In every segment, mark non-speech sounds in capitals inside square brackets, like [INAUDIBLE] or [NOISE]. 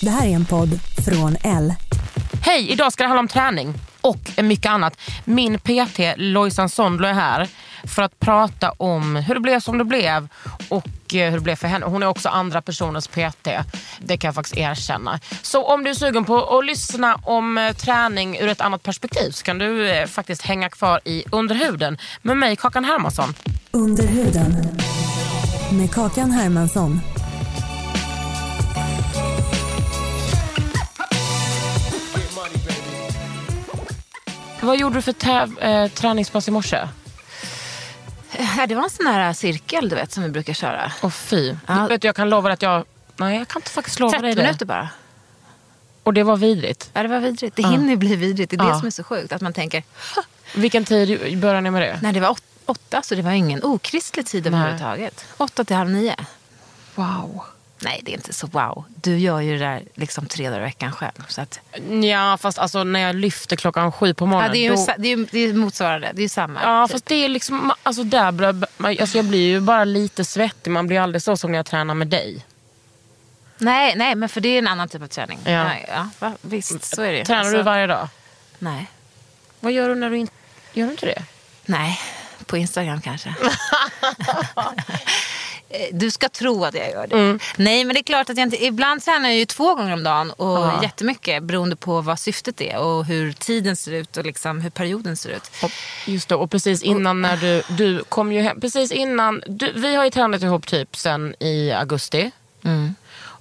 Det här är en podd från L. Hej, idag ska det handla om träning och mycket annat. Min PT Lojsan Sondlo är här för att prata om hur det blev som det blev och eh, hur det blev för henne. Hon är också andra personens PT. Det kan jag faktiskt erkänna. Så om du är sugen på att lyssna om eh, träning ur ett annat perspektiv så kan du eh, faktiskt hänga kvar i Underhuden med mig, Kakan Hermansson. Under huden. Med Kakan Hermansson. Vad gjorde du för täv- eh, träningspass i morse? Ja, det var en sån här cirkel du vet som vi brukar köra. Åh fy. Ja. Du, vet, jag kan lova att jag... Nej, jag kan inte faktiskt lova 30 dig det. minuter bara. Och det var vidrigt. Ja, det var vidrigt. Det hinner ju bli vidrigt. Det är Ja. det som är så sjukt. Att man tänker, Vilken tid började ni med det? nej det var åt, åtta så det var ingen okristlig tid överhuvudtaget. Åtta till halv nio. Wow. Nej, det är inte så wow. Du gör ju det där liksom tre dagar i veckan själv. Så att, Ja, fast alltså när jag lyfter klockan sju på ja, morgonen. det, är ju, då... det, är, det är motsvarande. Det är ju samma. Ja, typ. fast det är liksom, alltså där, blir- alltså jag blir ju bara lite svettig. Man blir aldrig så som när jag tränar med dig. nej, nej, men för det är en annan typ av träning. Ja. Nej, ja, va? Visst, så är det ju. Tränar Alltså, du varje dag? Nej. Vad gör du när du inte... Gör du inte det? Nej, på Instagram kanske. [LAUGHS] [LAUGHS] Eh, Du ska tro att jag gör det. Mm. Nej, men det är klart att jag inte... Ibland tränar jag ju två gånger om dagen och Ja. jättemycket beroende på vad syftet är och hur tiden ser ut och liksom hur perioden ser ut. Och, just det, och precis innan när du... Du kom ju hem... Precis innan... Du, vi har ju tränat ihop typ sen i augusti. Mm.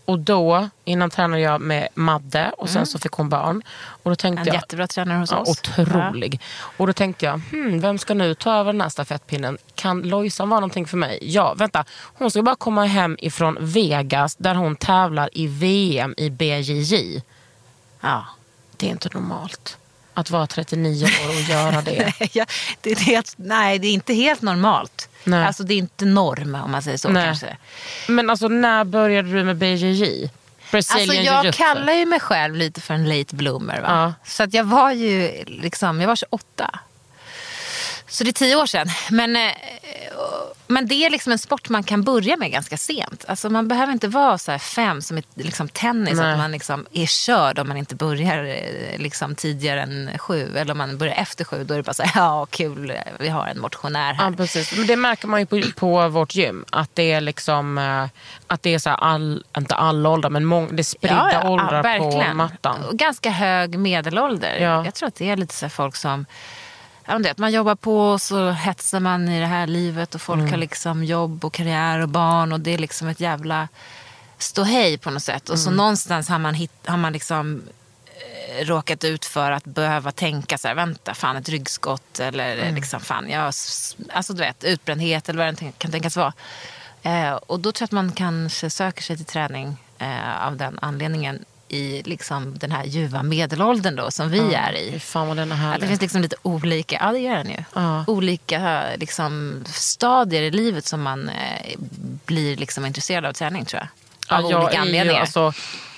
Och då, innan tränade jag med Madde och sen så fick hon barn. Och då tänkte En jag, jättebra tränare hos Ja, oss. otrolig. Och då tänkte jag, hmm, vem ska nu ta över den här stafettpinnen? Kan Lojsan vara någonting för mig? Ja, vänta. Hon ska bara komma hem ifrån Vegas där hon tävlar i VM i BJJ. Ja. Det är inte normalt att vara 39 år och göra det. [LAUGHS] ja, det helt, nej, det är inte helt normalt. Nej. Alltså det är inte norm om man säger så Nej. kanske. Men alltså när började du med BJJ? Brazilian Alltså jag jiu-jitsu. kallar ju mig själv lite för en late bloomer. Va? Ja. Så att jag var ju liksom, jag var 28. Så det är tio år sedan. Men, eh, men det är liksom en sport man kan börja med ganska sent. Alltså man behöver inte vara så här fem som i liksom tennis. Nej. Att man liksom är körd om man inte börjar eh, liksom tidigare än sju. Eller om man börjar efter sju. Då är det bara så här, [LAUGHS] ja kul, vi har en motionär här. Ja, precis. Men det märker man ju på, på vårt gym. Att det är liksom eh, att det är så här all, inte alla åldrar, men mång, det är spridda åldrar på mattan. Ganska hög medelålder. Ja. Jag tror att det är lite så folk som... Ja, men det, att man jobbar på och så hetsar man i det här livet och folk Mm. har liksom jobb och karriär och barn och det är liksom ett jävla ståhej på något sätt. Och så Mm. någonstans har man, hit, har man liksom eh, råkat ut för att behöva tänka så här, vänta, fan ett ryggskott eller Mm. liksom fan, jag, alltså du vet, utbrändhet eller vad det kan tänkas vara. Eh, och då tror jag att man kanske söker sig till träning eh, av den anledningen i liksom den här ljuva medelåldern då som vi är Fy i. fan vad den är Att det härlig. finns liksom lite olika, ja det gör den ju. Ja. Olika liksom, stadier i livet som man eh, blir liksom intresserad av träning tror jag. Av Ja, jag olika är ju anledningar. alltså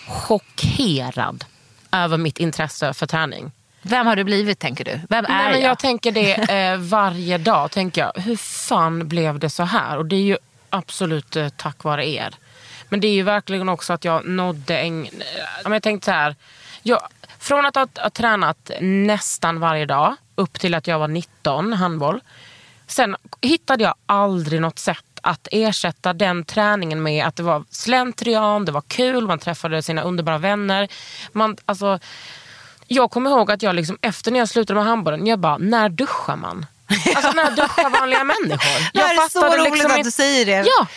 chockerad över mitt intresse för träning. Vem har du blivit tänker du? Vem är Nej, men jag? jag tänker det eh, varje dag. Tänker jag, hur fan blev det så här? Och det är ju absolut eh, tack vare er. Men det är ju verkligen också att jag nådde en... eh, jag tänkte så här. Jag, från att ha, ha tränat nästan varje dag upp till att jag var 19, handboll. Sen hittade jag aldrig något sätt att ersätta den träningen med att det var slentrian, det var kul, man träffade sina underbara vänner. Man, alltså, jag kommer ihåg att jag liksom, efter när jag slutade med handbollen, jag bara, när duschar man? Alltså när duschar vanliga [LAUGHS] människor? Det här Jag är så fattade roligt liksom att du säger det. Ja.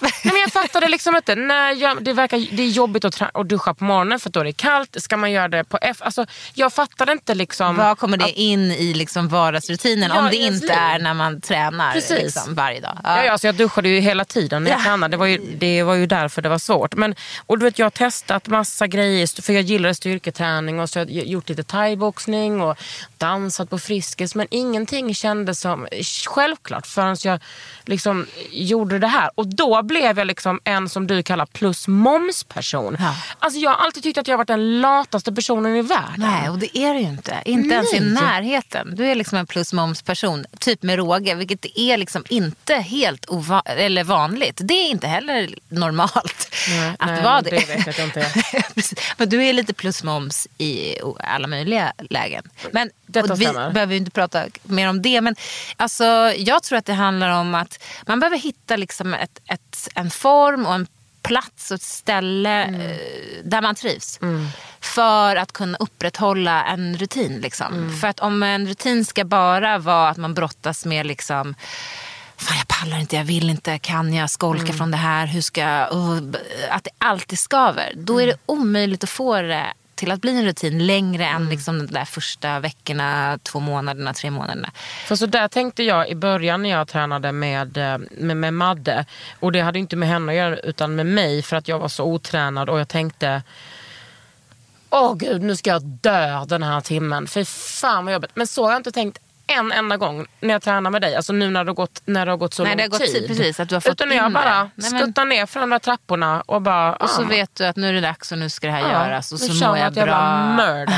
Nej, men jag fattade liksom inte. När jag, det, verkar, det är jobbigt att, att duscha på morgonen för då är det kallt. Ska man göra det på F? Alltså, jag fattade inte liksom... Vad kommer det in i liksom vardagsrutinen Ja, om det inte liv. är när man tränar Precis. liksom, varje dag? Ja. Ja, alltså jag duschade ju hela tiden när jag Ja. tränade. Det var, ju, det var ju därför det var svårt. Men, och du vet, jag har testat massa grejer, för jag gillade styrketräning och så har jag gjort lite thaiboxning och dansat på Friskis. Men ingenting kändes som självklart förrän jag liksom gjorde det här. Och då blev jag liksom en som du kallar plus moms-person. Ja. Alltså jag har alltid tyckt att jag har varit den lataste personen i världen. Nej, och det är det ju inte. Inte ens i Nej. närheten. Du är liksom en plus moms person, typ med råge, vilket är liksom inte helt ova- eller vanligt. Det är inte heller normalt Nej, att nej, vara det. det vet jag inte. [LAUGHS] Men du är lite plus moms i alla möjliga lägen. Men Detta vi stämmer. behöver ju inte prata mer om det. Men alltså, jag tror att det handlar om att man behöver hitta liksom ett, ett, en form och en plats och ett ställe Mm. eh, där man trivs. För att kunna upprätthålla en rutin. Liksom. Mm. För att om en rutin ska bara vara att man brottas med liksom Fan, jag pallar inte, jag vill inte, kan jag skolka Mm. från det här? Hur ska jag... uh, att det alltid skaver. Då är det Mm. omöjligt att få det till att bli en rutin längre Mm. än liksom de där första veckorna, två månaderna, tre månaderna. För så där tänkte jag i början när jag tränade med, eh, med, med Madde. Och det hade inte med henne att göra utan med mig för att jag var så otränad och jag tänkte Åh gud, nu ska jag dö den här timmen. För fan vad jobbigt. Men så har jag inte tänkt en enda gång när jag tränar med dig. Alltså nu när det har gått, när det har gått så Nej, lång det har gått tid. tid, precis, att du har fått Utan jag bara Nej, men- skuttar ner för de där trapporna och bara... Och så ah, vet du att nu är det dags och nu ska det här Ja, göras. Och så mår jag jag att jag bara bra.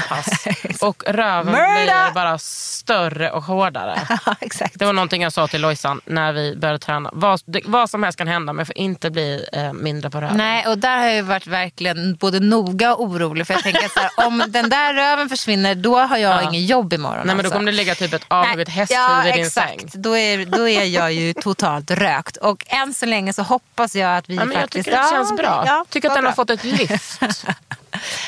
[LAUGHS] och röven blir bara större och hårdare. [LAUGHS] Ja, exakt. Det var någonting jag sa till Lojsan när vi började träna. Vad, det, vad som helst kan hända men jag får inte bli eh, mindre på röven. Nej, och där har jag varit verkligen både noga och orolig. För jag tänker så här, om den där röven försvinner, då har jag ingen jobb imorgon. Nej men då alltså. kommer det ligga typ ett avhugget Nej, hästhuvud ja, i din exakt. säng. Då är, då är jag ju [LAUGHS] totalt rökt. Och än så länge så hoppas jag att vi Ja, men jag faktiskt... tycker det känns bra. Ja, tycker att den har bra. fått ett lyft. [LAUGHS]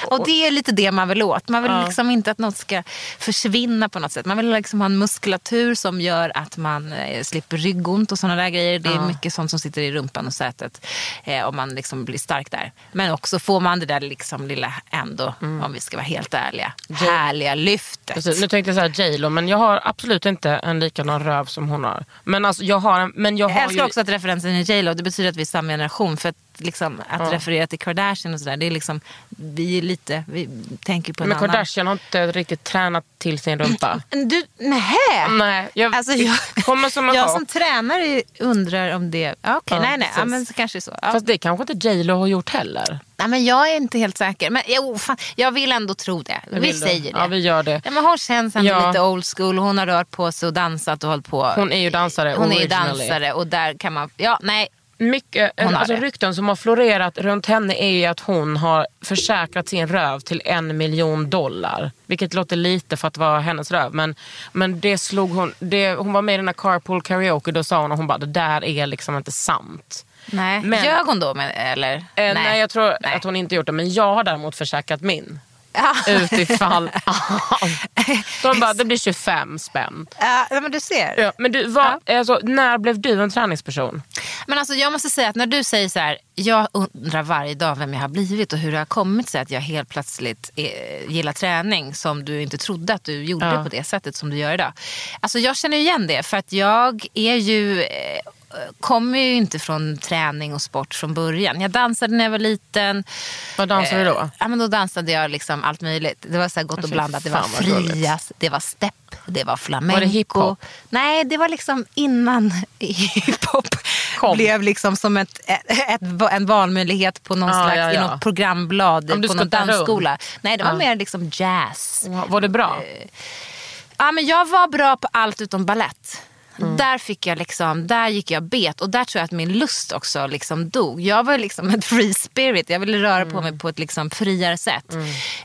Och det är lite det man vill åt. Man vill Ja. liksom inte att något ska försvinna på något sätt. Man vill liksom ha en muskulatur som gör att man eh, slipper ryggont och sådana där grejer. Det är mycket sånt som sitter i rumpan och sätet. Eh, om man liksom blir stark där. Men också får man det där liksom lilla ändå, om vi ska vara helt ärliga, härliga lyftet. Mm. Precis, nu tänkte jag säga J.Lo men jag har absolut inte en likadan röv som hon har. Men alltså jag har en, men jag Jag har älskar ju, också att referensen är J Lo. Det betyder att vi är samma generation. För liksom, att referera till Kardashian och sådär. Det är liksom, vi är lite, vi tänker på en Men annan. Kardashian har inte riktigt tränat till sin rumpa. Du, nähä? Nej, jag, Alltså, jag, kommer som jag som tränare undrar om det... ja, Okej, Ja, nej, nej. Ja, men så kanske så. Ja. Fast det kanske inte J.Lo har gjort heller. nej, men jag är inte helt säker. Men jo, fan, jag vill ändå tro det. Vi Vill du? säger det. Ja, vi gör det. Ja, men hon känns ändå Ja. lite old school. Hon har rört på sig och dansat och hållit på. Hon är ju dansare Hon är ju originally. dansare och där kan man... Ja, nej. Mycket, alltså rykten som har florerat runt henne är ju att hon har försäkrat sin röv till en miljon dollar. Vilket låter lite för att vara hennes röv. Men, men det slog hon, det, hon var med i den här carpool karaoke. Då sa hon och hon bara det där är liksom inte sant. nej. Men- Ljög hon då? Med, eller? Eh, nej. jag tror Nej. att hon inte gjort det. Men jag har däremot försäkrat min. [LAUGHS] [LAUGHS] Ja. Utifall De bara det blir 25 spänn. Ja, men du ser. Ja, men du, vad, alltså, när blev du en träningsperson? Men alltså, jag måste säga att när du säger så här, jag undrar varje dag vem jag har blivit och hur det har kommit sig att jag helt plötsligt eh, gillar träning som du inte trodde att du gjorde Ja. på det sättet som du gör idag. Alltså jag känner igen det för att jag är ju eh, kommer ju inte från träning och sport från början. Jag dansade när jag var liten. Vad dansade du då? Eh, Ja, men då dansade jag liksom allt möjligt. Det var så här gott och Fy blandat. Det var frias, det var stepp, det var flamenco. Var det hiphop? Nej, det var liksom innan [LAUGHS] hiphop Kom. blev liksom som ett, ett, en valmöjlighet på någon Ja, slags, ja, i ja. något programblad Om du på någon dansskola. Nej, det var Ja. mer liksom jazz. Var det bra? Ja, men jag var bra på allt utom ballett. Där, fick jag liksom, där gick jag bet och där tror jag att min lust också liksom dog. Jag var liksom ett free spirit. Jag ville röra på mig på ett liksom friare sätt.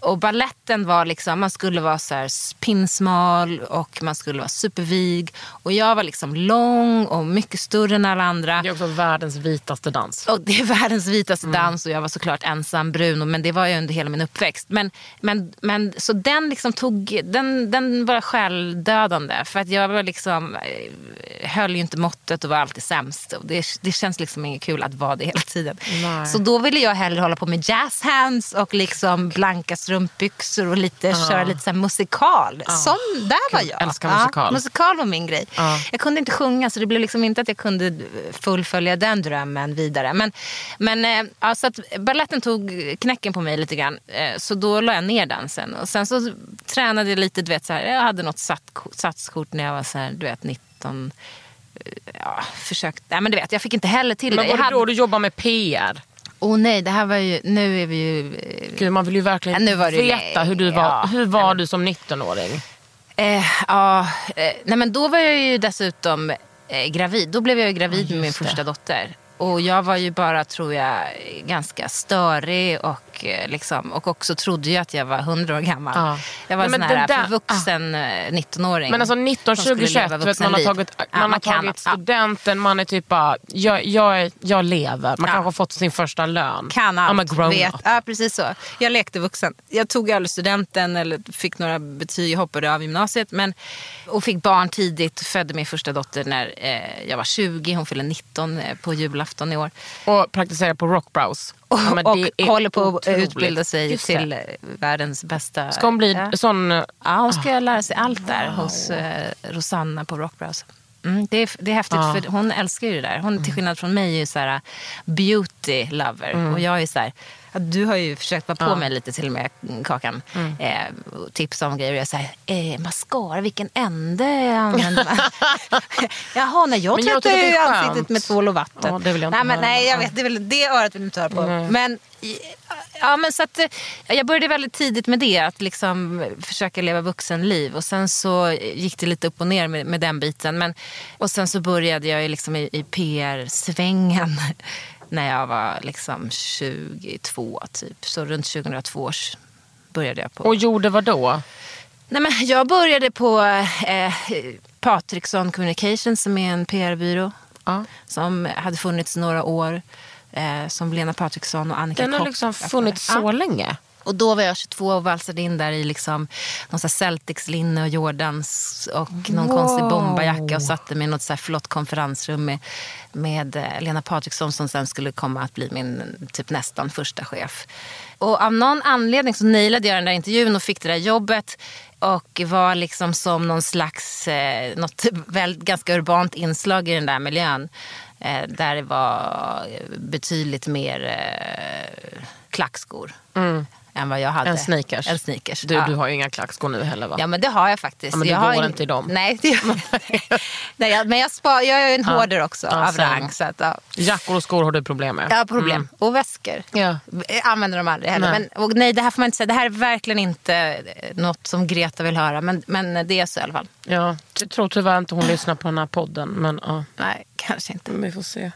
Och balletten var liksom, man skulle vara så här pinsmal och man skulle vara supervig. Och jag var liksom lång och mycket större än alla andra. Det är också världens vitaste dans. Och det är världens vitaste Mm. dans och jag var såklart ensam brun. Men det var ju under hela min uppväxt. Men, men, men, så den, liksom tog, den, den var själdödande. För att jag var liksom, höll ju inte måttet och var alltid sämst. Det, det känns liksom inget kul att vara det hela tiden. Nej. Så då ville jag hellre hålla på med jazz hands och liksom blanka strumpbyxor och lite, köra lite så musikal. Sån, där var jag. Älskar musikal. musikal var min grej. Ja. Jag kunde inte sjunga så det blev liksom inte att jag kunde fullfölja den drömmen vidare. Men, men eh, ja, så att balletten tog knäcken på mig lite grann. Eh, Så då la jag ner dansen. Och sen så tränade jag lite, du vet så här, jag hade något satskort när jag var så här, du vet 19. Eh, Ja, försökt, nej men du vet jag fick inte heller till Men det. var Jag det hade, då du jobbade med PR? oh nej, det här var ju, nu är vi ju eh, Gud, man vill ju verkligen Ja, nu var det veta hur du var, ja. hur var du som 19-åring. Eh, ja, eh, nej men då var jag ju dessutom eh, gravid. Då blev jag ju gravid med min just det. första dotter. Och jag var ju bara, tror jag, ganska störig och, eh, liksom, och också trodde ju att jag var 100 år gammal. Ja. Jag var Nej, en sån här där- förvuxen eh, 19-åring. Men alltså 19, som 20, skulle 21, leva du vet, man har tagit, Ja, man har kan- tagit studenten, man är typ bara, jag, jag, jag lever. Man Ja. kanske har fått sin första lön. kan I'm a allt. grown vet. up. Ja, precis så. Jag lekte vuxen. Jag tog aldrig studenten eller fick några betyg, hoppade av gymnasiet. Men, och fick barn tidigt, födde min första dotter när eh, jag var 20. Hon fyllde 19 eh, på julafton i år. Och praktiserar på Rockbrows. Och, Ja, och det håller på att utbilda sig Just det. till eh, världens bästa... Ska hon bli ja. sån... Ja, hon ska lära sig allt där hos eh, Rosanna på Rockbrows. Mm, det, är, det är häftigt, Ja. för hon älskar ju det där. Hon till skillnad från mig är ju så här, beauty lover. Och jag är så här, du har ju försökt vara på mig lite till och med, mm, Kakan. Eh, och tipsa om grejer. Jag säger, eh, mascara, vilken ände använder man? [LAUGHS] Jaha, nej jag tvättar ju ansiktet med tvål och vatten. Ja, det vill jag inte nej, men, nej, jag vet, det, är väl, det örat vill du inte höra på. Men, ja, men så att, eh, jag började väldigt tidigt med det, att liksom försöka leva vuxenliv. Och sen så gick det lite upp och ner med, med den biten. Men, och sen så började jag liksom i, i PR-svängen när jag var liksom 22 typ. Så runt 2002 års började jag på. Och gjorde vad då? Nej, men jag började på eh, Patriksson Communications som är en PR-byrå. Ja. Som hade funnits några år. Eh, som Lena Patriksson och Annika Den har Kopp liksom funnits Ja. så länge. Och då var jag 22 och valsade in där i liksom någon Celtics-linne och Jordans och någon Wow. konstig bomberjacka och satte mig i något så här flott konferensrum med, med eh, Lena Patriksson som sen skulle komma att bli min typ nästan första chef. Och av någon anledning så nailade jag den där intervjun och fick det där jobbet och var liksom som någon slags, eh, något [LAUGHS] väl, ganska urbant inslag i den där miljön. Eh, där det var betydligt mer eh, klackskor än vad jag hade. En sneakers. En sneakers. Du, ja. du har ju inga klackskor nu heller va? Ja men det har jag faktiskt. Ja, men du jag har går ing- inte i dem. Nej, det gör [LAUGHS] Nej jag, men jag, spar, jag är en Ja. hoarder också Ja, av rang. Så att, ja. Jackor och skor har du problem med? Har problem. Mm. Och väskor. Ja. Jag använder dem aldrig heller. Nej. Men, och nej, det här får man inte säga. Det här är verkligen inte eh, något som Greta vill höra. Men, men det är så i alla fall. Ja, jag tror tyvärr inte hon lyssnar på den här podden. Men ja, Nej, kanske inte. vi får se.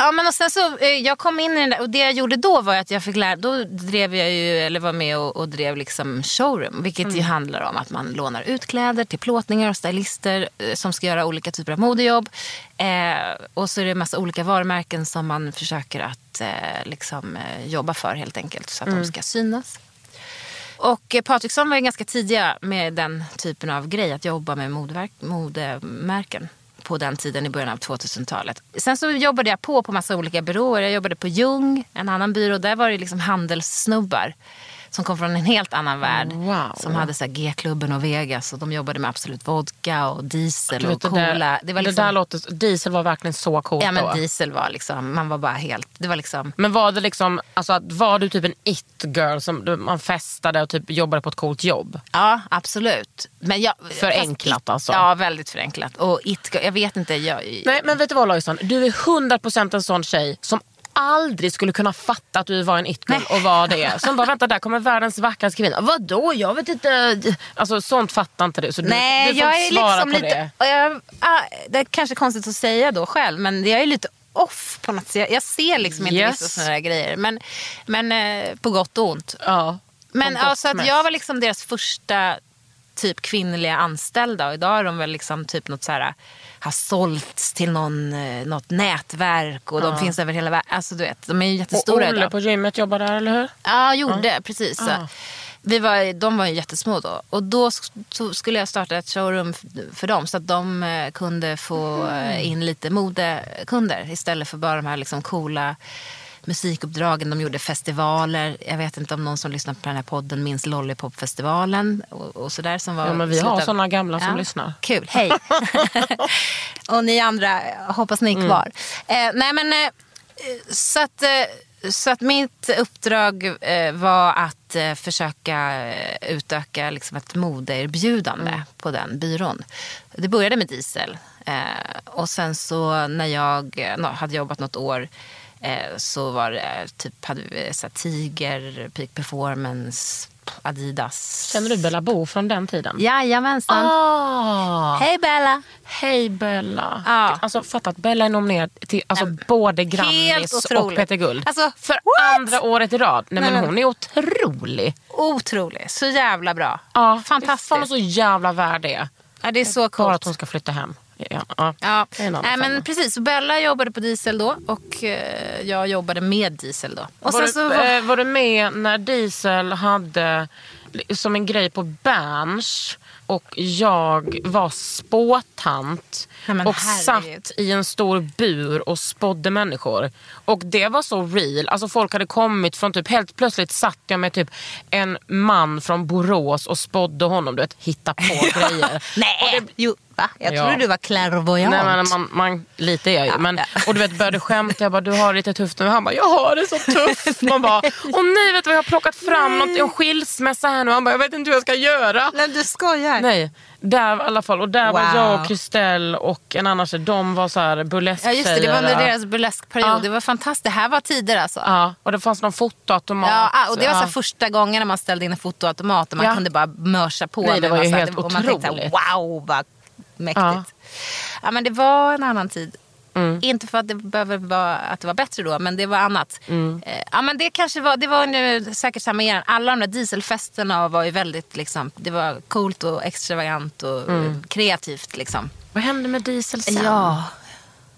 Ja, men och sen så, eh, jag kom in i den där, och det jag gjorde då var att jag fick lära, då drev jag ju, eller var med och, och drev liksom showroom. Vilket ju handlar om att man lånar ut kläder till plåtningar och stylister eh, som ska göra olika typer av modejobb. Eh, och så är det en massa olika varumärken som man försöker att eh, liksom, eh, jobba för helt enkelt. Så att de ska synas. Och Patriksson var ju ganska tidiga med den typen av grej, att jobba med modeverk, modemärken på den tiden i början av 2000-talet. Sen så jobbade jag på på massa olika byråer. Jag jobbade på Jung, en annan byrå. Där var det liksom handelssnubbar som kom från en helt annan värld. Wow. Som hade så G-klubben och Vegas och de jobbade med Absolut Vodka och Diesel och vet, det, Cola. där, det var det liksom, där låter, diesel var verkligen så coolt ja, men då. Diesel var liksom, man var bara helt, det var liksom Men var det liksom, alltså, var du typ en it-girl som man festade och typ jobbade på ett coolt jobb? Ja, absolut. Men jag, Förenklat fast alltså. Ja, väldigt förenklat. Och it, jag vet inte, jag, Nej men vet du vad Lojsan, du är 100% en sån tjej som aldrig skulle kunna fatta att du var en it-girl och var det. Som bara, vänta där kommer världens vackraste kvinna. Vadå? Jag vet inte. Alltså sånt fattar inte du. Så du, Nej, du får jag är svara liksom på lite... det. Jag, ah, det är kanske konstigt att säga då själv, men jag är lite off på något sätt. Jag, ser liksom inte Yes. vissa sådana där grejer. Men, men eh, på gott och ont. Ja. Men gott alltså att jag var liksom deras första typ kvinnliga anställda och idag är de väl liksom typ något så här har sålts till någon, eh, något nätverk och de finns över hela världen. Alltså du vet, de är ju Och jättestora Olle idag. på gymmet jobbar där, eller hur? Ja, gjorde precis. Så. Ja. Vi var, de var ju jättesmå då. Och då skulle jag starta ett showroom för dem så att de eh, kunde få eh, in lite modekunder istället för bara de här liksom coola musikuppdragen. De gjorde festivaler. Jag vet inte om någon som lyssnar på den här podden minns Lollipopfestivalen och, och sådär som var Ja, men vi har såna gamla som Ja, lyssnar. Kul, hej. [LAUGHS] och ni andra, hoppas ni är kvar. Eh, nej men, eh, så att, eh, så att mitt uppdrag eh, var att eh, försöka eh, utöka liksom ett modeerbjudande på den byrån. Det började med diesel. Och sen så när jag hade jobbat något år så var det eh, typ hade vi, eh, så här, Tiger, Peak Performance, Adidas. Känner du Bella Bo från den tiden? Jajamensan. Ah. Hej Bella! Hej Bella. Ja. Alltså fatta att Bella är nominerad till alltså, både Grammis och. Peter Guld. Alltså, för what? andra året i rad. Nej, Nej, men men- hon är otrolig. Otrolig. Så jävla bra. Ja, Fantastiskt. Fan så jävla värd det är. Ja, det är så Bara coolt. att hon ska flytta hem. Ja, ja. Ja. Det Nej, men precis. Bella jobbade på Diesel då och eh, jag jobbade med Diesel då. Och var, du, så var, eh, var du med när Diesel hade som en grej på Berns och jag var spåtant Nej, och herregud. satt i en stor bur och spådde människor. Och det var så real. Alltså folk hade kommit från typ, helt plötsligt satt jag med typ en man från Borås och spådde honom. Du vet, hitta på [LAUGHS] grejer. Nej! Jo, va? Jag Ja. trodde du var clairvoyant. Nej, men man, man, lite är jag ju. Men, ja. Och du vet, började skämta. Jag bara, du har det lite tufft nu. Han bara, jag har det så tufft. [LAUGHS] Man bara, åh nej, vet du vad jag har plockat fram? Något, en skilsmässa här nu. Han bara, jag vet inte hur jag ska göra. Nej, du skojar. Nej, där i alla fall. Och där var Wow. jag och Kristel och en annan tjej. De var så här burlesktjejer. Ja, just det. Det var under deras burleskperiod. Ja. Det var fantastiskt. Det här var tider alltså. Ja, och det fanns någon fotoautomat. Ja, ah, och det var så här Ja. första gången när man ställde in en fotoautomat och man Ja. kunde bara mörsa på. Nej, det var ju helt och man tänkte så här, otroligt. wow vad mäktigt. Ja. Ja. men det var en annan tid. Mm. Inte för att det behöver vara att det var bättre då, men det var annat. Mm. Eh, Ja, men det kanske var, det var nu säkert samma igen. Alla de där dieselfesterna var ju väldigt, liksom, det var coolt och extravagant och Mm. kreativt. Liksom. Vad hände med Diesel sen? Ja.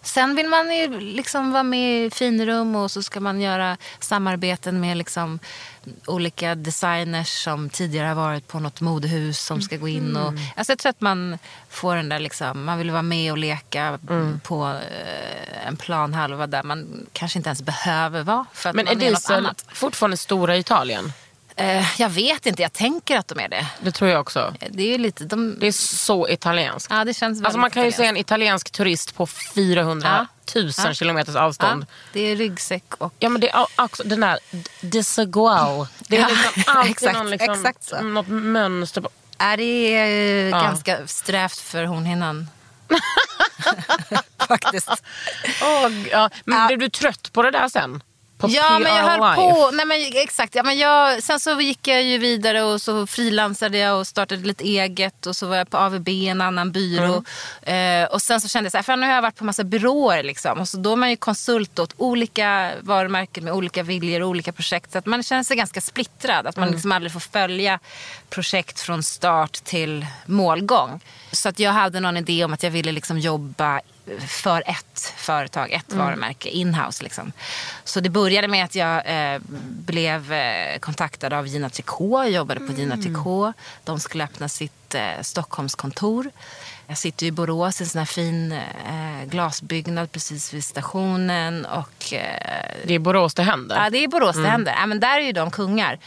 Sen vill man ju liksom vara med i finrum och så ska man göra samarbeten med liksom olika designers som tidigare har varit på något modehus som ska gå in. Och, alltså jag tror att man får den där liksom, man vill vara med och leka på eh, en planhalva där man kanske inte ens behöver vara för att Men är man är något Diesel annat. fortfarande stora i Italien? Eh, jag vet inte, jag tänker att de är det. Det tror jag också. Det är lite, de, Det är så italienskt. ja det känns Alltså man kan ju se en italiensk turist på 400 000 Ja. kilometers avstånd. Ja, det är ryggsäck och Ja men det är också den där desaguao. Det är Ja, liksom [LAUGHS] alltid exakt, någon liksom, exakt så. något mönster. På. Är det är Ja. ganska strävt för hornhinnan. [LAUGHS] Faktiskt. Åh, ja. Men Ja. blev du trött på det där sen? På Ja, men jag PR höll Life? på. Nej, men, exakt. Ja, men jag, sen så gick jag ju vidare och så frilansade jag och startade lite eget. Och så var jag på AVB, en annan byrå. Mm. Eh, och sen så kände jag så här, för nu har jag varit på massa byråer. Liksom. Och så då är man ju konsult åt olika varumärken med olika viljor och olika projekt. Så att man känner sig ganska splittrad. Att man Mm. liksom aldrig får följa projekt från start till målgång. Så att jag hade någon idé om att jag ville liksom jobba för ett företag, ett varumärke, inhouse. Liksom. Så det började med att jag eh, blev eh, kontaktad av Gina Tricot. Jag jobbade på Gina Tricot. De skulle öppna sitt eh, Stockholmskontor. Jag sitter i Borås i en sån här fin eh, glasbyggnad precis vid stationen. Och, eh, Det är Borås det händer. ja, det är Borås Mm. det händer. Ja, men där är ju de kungar,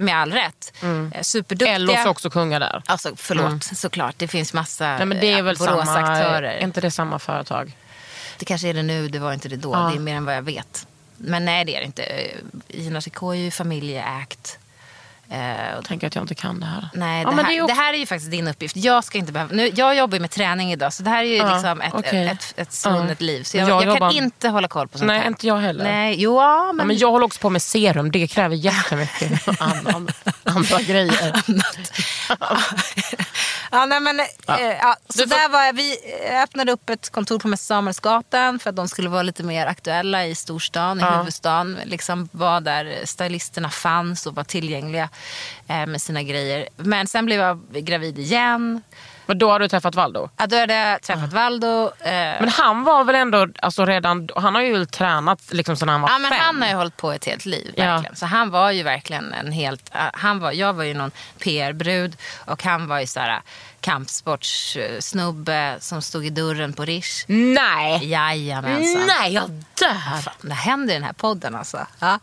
med all rätt. Eh, Superduktiga. Ellos också kungar där. Alltså förlåt, såklart. Det finns massa Nej, men det är väl samma, Boråsaktörer. är inte det samma företag? Det kanske är det nu, det var inte det då. Ja. Det är mer än vad jag vet. Men nej, det är det inte. Gina Tricot är ju familjeägt. Eh, och Tänker att jag inte kan det här. Nej, Ja, det, men här, det det, här är ju faktiskt din uppgift. Jag ska inte behöva... Nu, jag jobbar ju med träning idag, så det här är ju Ja, liksom ett, okej. ett, ett svunnet liv. Så jag, jag jag, kan jobbar- inte hålla koll på sånt Nej, här. inte jag heller. Nej, jo, ja, men... Ja, men jag håller också på med serum. Det kräver jättemycket [LAUGHS] andra, andra grejer. [LAUGHS] Ja, nej, men, ja. Eh, ja, så får- där var jag, vi öppnade upp ett kontor på Mäster Samuelsgatan för att de skulle vara lite mer aktuella i storstan, i Ja. huvudstaden. Liksom var där stylisterna fanns och var tillgängliga eh, med sina grejer. Men sen blev jag gravid igen. Men då har du träffat Valdo? Ja, då hade jag träffat Valdo. Eh, Men han var väl ändå alltså redan, han har ju tränat liksom sedan han var Ja, men fem. han har ju hållit på ett helt liv. Ja. Så han var ju verkligen en helt... uh, Han var, jag var ju någon PR-brud och han var ju så här kampsportssnubbe som stod i dörren på Rish. Nej! Jajamensan. Nej, jag dör! Fan, det händer i den här podden alltså. Ja.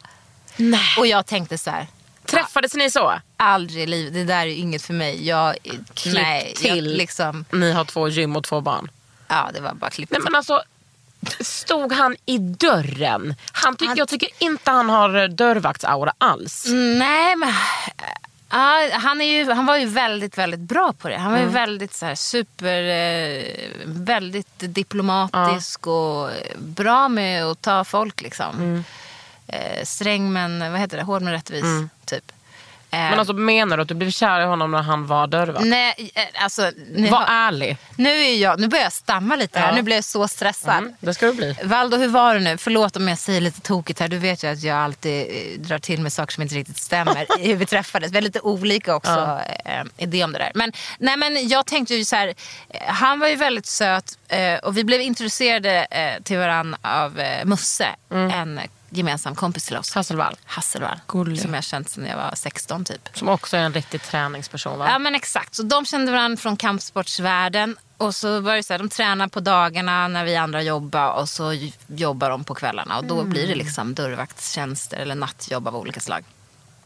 Nej. Och jag tänkte så här, Träffades ni så? Aldrig i livet, det där är inget för mig. Jag, Klipp nej, jag, till. liksom, Ni har två gym och två barn. ja det var bara klipp Nej men alltså, stod han i dörren? Han tyck, Han- Jag tycker inte han har dörrvaktsaura alls. Nej, men... Ja, han, är ju, han var ju väldigt, väldigt bra på det. Han var ju väldigt så här, super... Eh, väldigt diplomatisk och bra med att ta folk liksom. Eh, sträng men, vad heter det, hård men rättvis. Typ. Eh, Men alltså menar du att du blev kär i honom när han var dörrvakt? nej, eh, alltså... Ni Var ärlig. nu, är jag, nu börjar jag stamma lite här. Ja. Nu blir jag så stressad. Mm, det ska du bli. Valdo, hur var det nu? Förlåt om jag säger lite tokigt här. Du vet ju att jag alltid eh, drar till med saker som inte riktigt stämmer [LAUGHS] i hur vi träffades. Vi är lite olika också eh, idé om det där. Men, nej, men jag tänkte ju så här, han var ju väldigt söt eh, och vi blev introducerade eh, till varandra av eh, Musse, en gemensam kompis till oss. Hasselvall. Hasselvall, Gullig. som jag känt sedan jag var 16 typ. Som också är en riktig träningsperson va? Ja men exakt, så de kände varandra från kampsportsvärlden. Och så var det så här, de tränar på dagarna när vi andra jobbar och så jobbar de på kvällarna. Och då blir det liksom dörrvaktstjänster eller nattjobb av olika slag.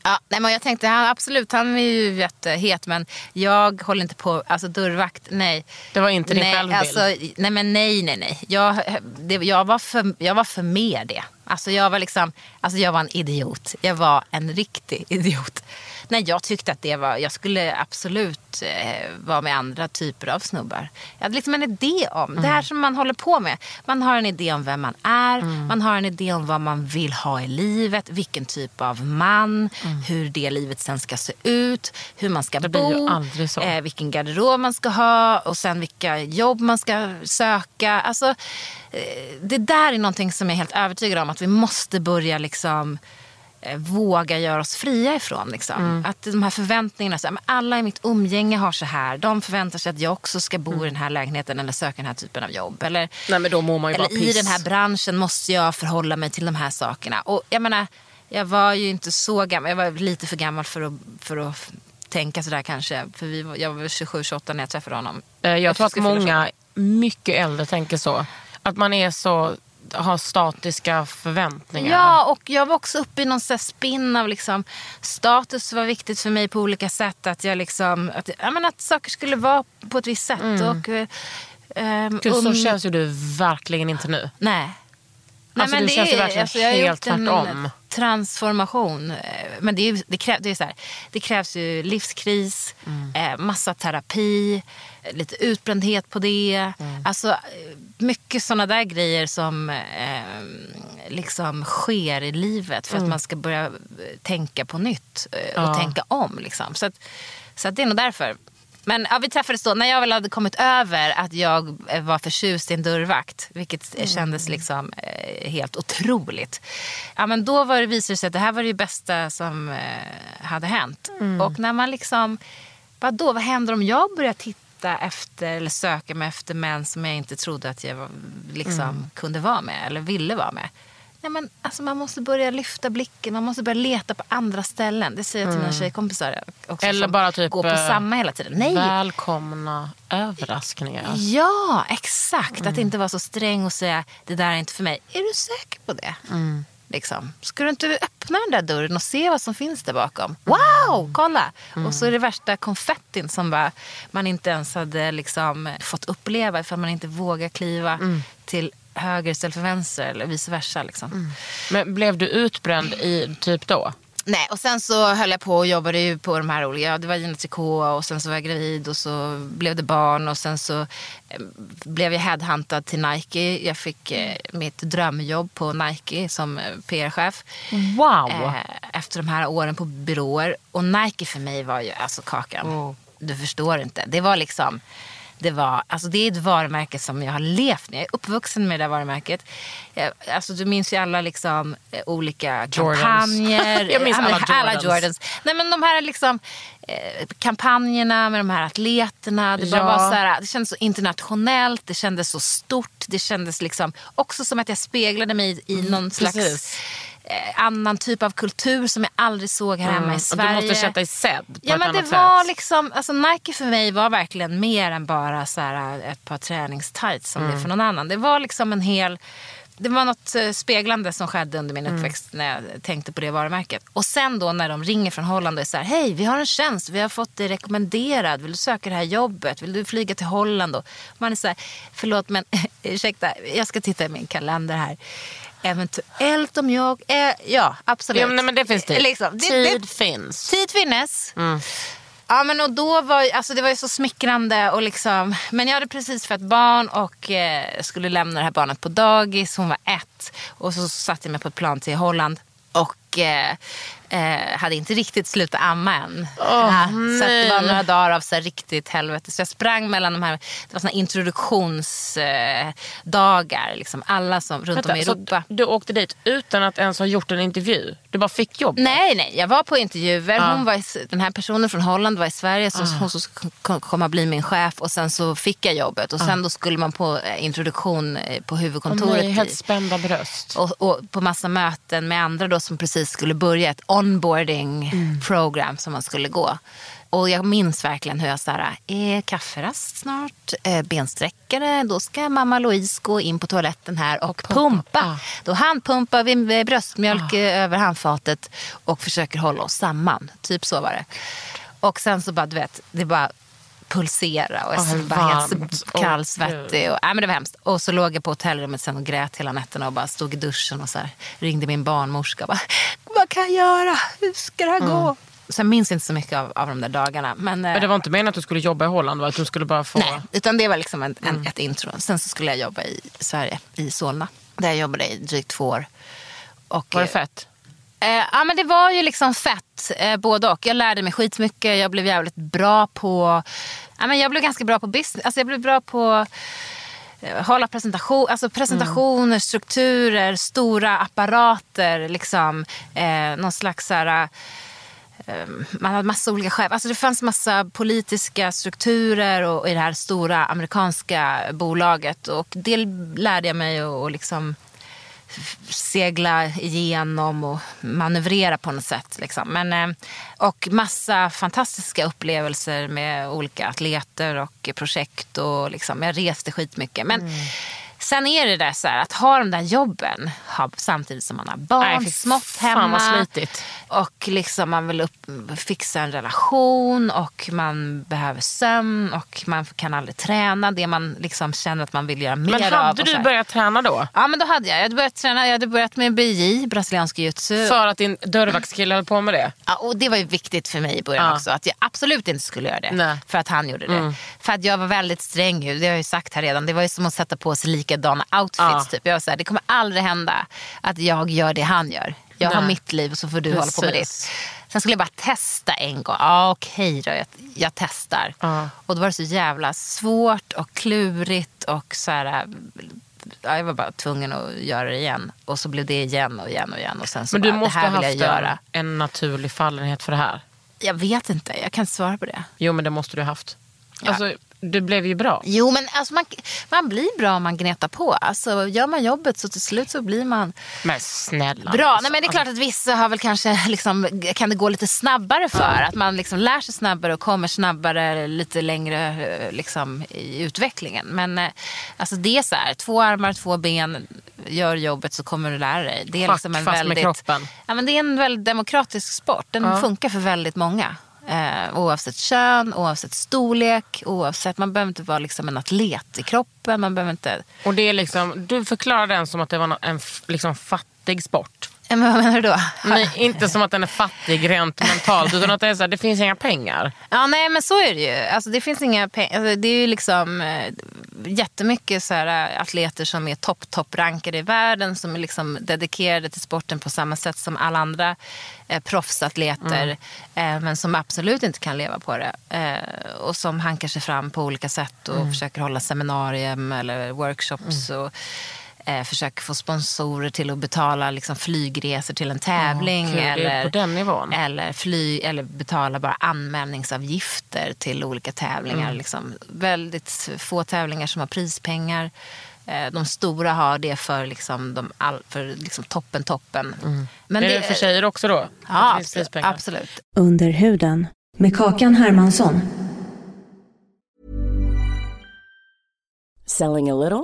Ja, nej, men jag tänkte, han, absolut, han är ju jättehet men jag håller inte på, alltså dörrvakt, nej. Det var inte din nej, självbild? alltså, nej men nej, nej, nej. Jag, det, jag, var för, jag var för med det. Alltså jag var liksom, alltså jag var en idiot. Jag var en riktig idiot. Nej, jag tyckte att det var, jag skulle absolut eh, vara med andra typer av snubbar. Jag hade liksom en idé om, det här som man håller på med. Man har en idé om vem man är, man har en idé om vad man vill ha i livet, vilken typ av man, hur det livet sen ska se ut, hur man ska Det bo. Eh, vilken garderob man ska ha. Och sen vilka jobb man ska söka. Alltså, eh, det där är någonting som jag är helt övertygad om att vi måste börja liksom våga göra oss fria ifrån. Liksom. Mm. Att de här förväntningarna, så här, men alla i mitt umgänge har så här. De förväntar sig att jag också ska bo Mm. i den här lägenheten eller söka den här typen av jobb. Eller, Nej men då mår man ju bara eller i piss. den här branschen måste jag förhålla mig till de här sakerna. Och jag menar, jag var ju inte så gammal. Jag var lite för gammal för att, för att tänka sådär kanske. För vi jag var 27-28 när jag träffade honom. Eh, Jag tror att många mycket äldre tänker så. Att man är så, har statiska förväntningar. Ja, och jag var också uppe i någon här spinn av liksom, status var viktigt för mig på olika sätt. Att, jag liksom, att, jag menar, att saker skulle vara på ett visst sätt. Och, eh, ehm, Gud, så um- känns ju du verkligen inte nu. Nej. Alltså, du känns ju verkligen har helt gjort en tvärtom. Transformation. Eh, Men det, är, det, krä, det, är så här, det krävs ju livskris, Mm. eh, massa terapi, eh, lite utbrändhet på det. Mm. Alltså mycket sådana där grejer som eh, liksom sker i livet för att man ska börja tänka på nytt och Mm. Ja. tänka om. Liksom. Så, att, så att det är nog därför. Men ja, vi träffades då när jag väl hade kommit över att jag eh, var förtjust i en dörrvakt. Vilket Mm. kändes liksom eh, helt otroligt. Ja, men då var det, visade det sig att det här var det bästa som eh, hade hänt. Mm. Och när man liksom, vadå, vad händer om jag börjar titta efter eller söka mig efter män som jag inte trodde att jag var, liksom, Mm. kunde vara med eller ville vara med. Nej, men, alltså, man måste börja lyfta blicken, man måste börja leta på andra ställen. Det säger jag till mina tjejkompisar också. Mm. Eller bara typ, går på eh, samma hela tiden. Nej, Välkomna överraskningar. Ja, exakt. Att inte vara så sträng och säga det där är inte för mig. Är du säker på det? Liksom. Ska du inte öppna den där dörren och se vad som finns där bakom? Wow, kolla! Och så är det värsta konfettin som bara, man inte ens hade liksom fått uppleva ifall man inte vågar kliva till höger istället för vänster eller vice versa. Liksom. Men blev du utbränd i typ då? Nej, och sen så höll jag på och jobbade ju på de här olika, det var Gina Tricot och sen så var jag gravid och så blev det barn och sen så eh, blev jag headhuntad till Nike. Jag fick eh, mitt drömjobb på Nike som eh, PR-chef. Wow! Eh, efter de här åren på byråer. Och Nike för mig var ju alltså kakan. Du förstår inte. Det var liksom... Det, var, alltså det är ett varumärke som jag har levt med. Jag är uppvuxen med det där varumärket. Jag, alltså du minns ju alla liksom, eh, olika Jordans. kampanjer. [LAUGHS] Jag minns Ja, men alla Jordans. Jordans. Nej, men de här liksom, eh, kampanjerna med de här atleterna. Det, bara Ja. var så här, det kändes så internationellt, det kändes så stort. Det kändes liksom också som att jag speglade mig i någon slags Mm, precis. Eh, annan typ av kultur som jag aldrig såg här hemma i Mm. Och Sverige. du måste känna dig sedd på Ja, ett men det annat var sätt. liksom, alltså Nike för mig var verkligen mer än bara så här, ett par träningstights som det är Mm. för någon annan. Det var liksom en hel... Det var något eh, speglande som skedde under min Mm. uppväxt när jag tänkte på det varumärket. Och sen då när de ringer från Holland och här, hej vi har en tjänst, vi har fått dig rekommenderad, vill du söka det här jobbet, vill du flyga till Holland? Och man är så här, förlåt men [LAUGHS] ursäkta, jag ska titta i min kalender här. Eventuellt om jag är, ja absolut. Ja, men, det finns tid. Liksom, det- tid det- finns. Tid finnes. Ja, men och då var, alltså, det var ju så smickrande. Och liksom, men jag hade precis fött barn och eh, skulle lämna det här barnet på dagis. Hon var ett. Och så satte jag mig på ett plan till Holland. Och eh, eh, hade inte riktigt slutat amma än. ja, så det var några dagar av så riktigt helvete. Så jag sprang mellan de här, det var såna introduktionsdagar. Eh, liksom, alla som, runt om i så Europa. du åkte dit utan att ens ha gjort en intervju? Du bara fick jobb? Nej, nej. Jag var på intervjuer. Ja. Hon var i, den här personen från Holland var i Sverige. Så Hon skulle komma bli min chef. Och sen så fick jag jobbet. Och sen då skulle man på eh, introduktion eh, på huvudkontoret. nej, helt spända bröst. och, och på massa möten med andra då som precis skulle börja. Ett onboarding Mm. program som man skulle gå. Och jag minns verkligen hur jag sa, är kafferast snart, eh, bensträckare, då ska mamma Louise gå in på toaletten här och, pumpa. Ah. Då handpumpar vi bröstmjölk eh, över handfatet och försöker hålla oss samman. Typ så var det. Och sen så bara, du vet, det bara pulsera och jag Ah, så hur bara helt kallsvettig. Och, nej, men det var hemskt. Och så låg jag på hotellrummet sen och grät hela nätterna och bara stod i duschen och så här, ringde min barnmorska och bara, kan jag göra? Hur ska det här gå? Så jag minns inte så mycket av, av de där dagarna. Men, eh, Men det var inte meningen att du skulle jobba i Holland? va? Att du skulle bara få... Nej, utan det var liksom en, Mm. en, ett intro. Sen så skulle jag jobba i Sverige, i Solna. Där jag jobbade i drygt två år. Och, Var det fett? Eh, ja, men det var ju liksom fett, eh, både och. Jag lärde mig skitmycket. Jag blev jävligt bra på... Ja, men jag blev ganska bra på business. Alltså jag blev bra på eh, hålla presentation, alltså presentationer, strukturer, stora apparater. Liksom, eh, någon slags så här, eh, man hade massa olika chefer. Alltså det fanns massa politiska strukturer och, i det här stora amerikanska bolaget. Och det lärde jag mig att och liksom segla igenom och manövrera på något sätt. Liksom. Men, eh, och massa fantastiska upplevelser med olika atleter och projekt. Och liksom, jag reste skitmycket. Men mm sen är det där så här, att ha de där jobben ha, samtidigt som man har barn, Nej, smått hemma. Och liksom man vill upp, fixa en relation och man behöver sömn och man kan aldrig träna det man liksom känner att man vill göra mer Men av. hade och så du börjat träna då? Ja men då hade jag. Jag hade börjat träna. Jag hade börjat med BJ, brasiliansk jiu-jitsu. För att din dörrvaktskille höll på med det? Ja, och det var ju viktigt för mig i början Ja. också. Att jag absolut inte skulle göra det. Nej. Mm. För att han gjorde det. För att jag var väldigt sträng. Det har jag ju sagt här redan. Det var ju som att sätta på sig likadana outfits. Ja. Typ. Jag var så här, det kommer aldrig hända att jag gör det han gör. Jag har Nej. mitt liv och så får du hålla på med Precis. ditt. Sen skulle jag bara testa en gång. Ja okej då, jag, jag testar. Ja. Och då var det så jävla svårt och klurigt och så här, ja, jag var bara tvungen att göra det igen. Och så blev det igen och igen och igen. Och sen så Men du bara, måste det här ha haft göra. en, en naturlig fallenhet för det här. Jag vet inte, jag kan inte svara på det. Jo men det måste du ha haft. Alltså, du blev ju bra. Jo, men alltså man, man blir bra om man gnetar på. Alltså, gör man jobbet så till slut så blir man Men snälla. bra. alltså. Nej, men det är klart att vissa har väl kanske, liksom, kan det gå lite snabbare för. Att man liksom lär sig snabbare och kommer snabbare lite längre eh, liksom, i utvecklingen. Men eh, alltså, det är så här, två armar, två ben, gör jobbet så kommer du lära dig. Det är Schack liksom en fast med väldigt, kroppen. Ja, men det är en väldigt demokratisk sport. Den funkar för väldigt många. Eh, oavsett kön, oavsett storlek, oavsett, man behöver inte vara liksom en atlet i kroppen. Man behöver inte... Och det är liksom, du förklarar den som att det var en f- liksom fattig sport. Ja, Men vad menar du då? Nej, inte som att den är fattig rent mentalt utan att det, är så här, det finns inga pengar. Ja, nej men så är det ju. Alltså, det finns inga pengar. Alltså, det är ju liksom eh, jättemycket så här, eh, atleter som är topp, topp rankade i världen som är liksom dedikerade till sporten på samma sätt som alla andra eh, proffsatleter. Eh, men som absolut inte kan leva på det. Eh, och som hankar sig fram på olika sätt och försöker hålla seminarium eller workshops. Och, eh, försöker få sponsorer till att betala liksom, flygresor till en tävling. Det är eller, på den nivån. eller, fly, eller betala bara anmälningsavgifter till olika tävlingar. Mm. Liksom. Väldigt få tävlingar som har prispengar. Eh, De stora har det för, liksom, de all, för liksom, toppen, toppen. Men är det för tjejer också då? Ja, det absolut. absolut. Under huden med Kakan Hermansson. Selling a little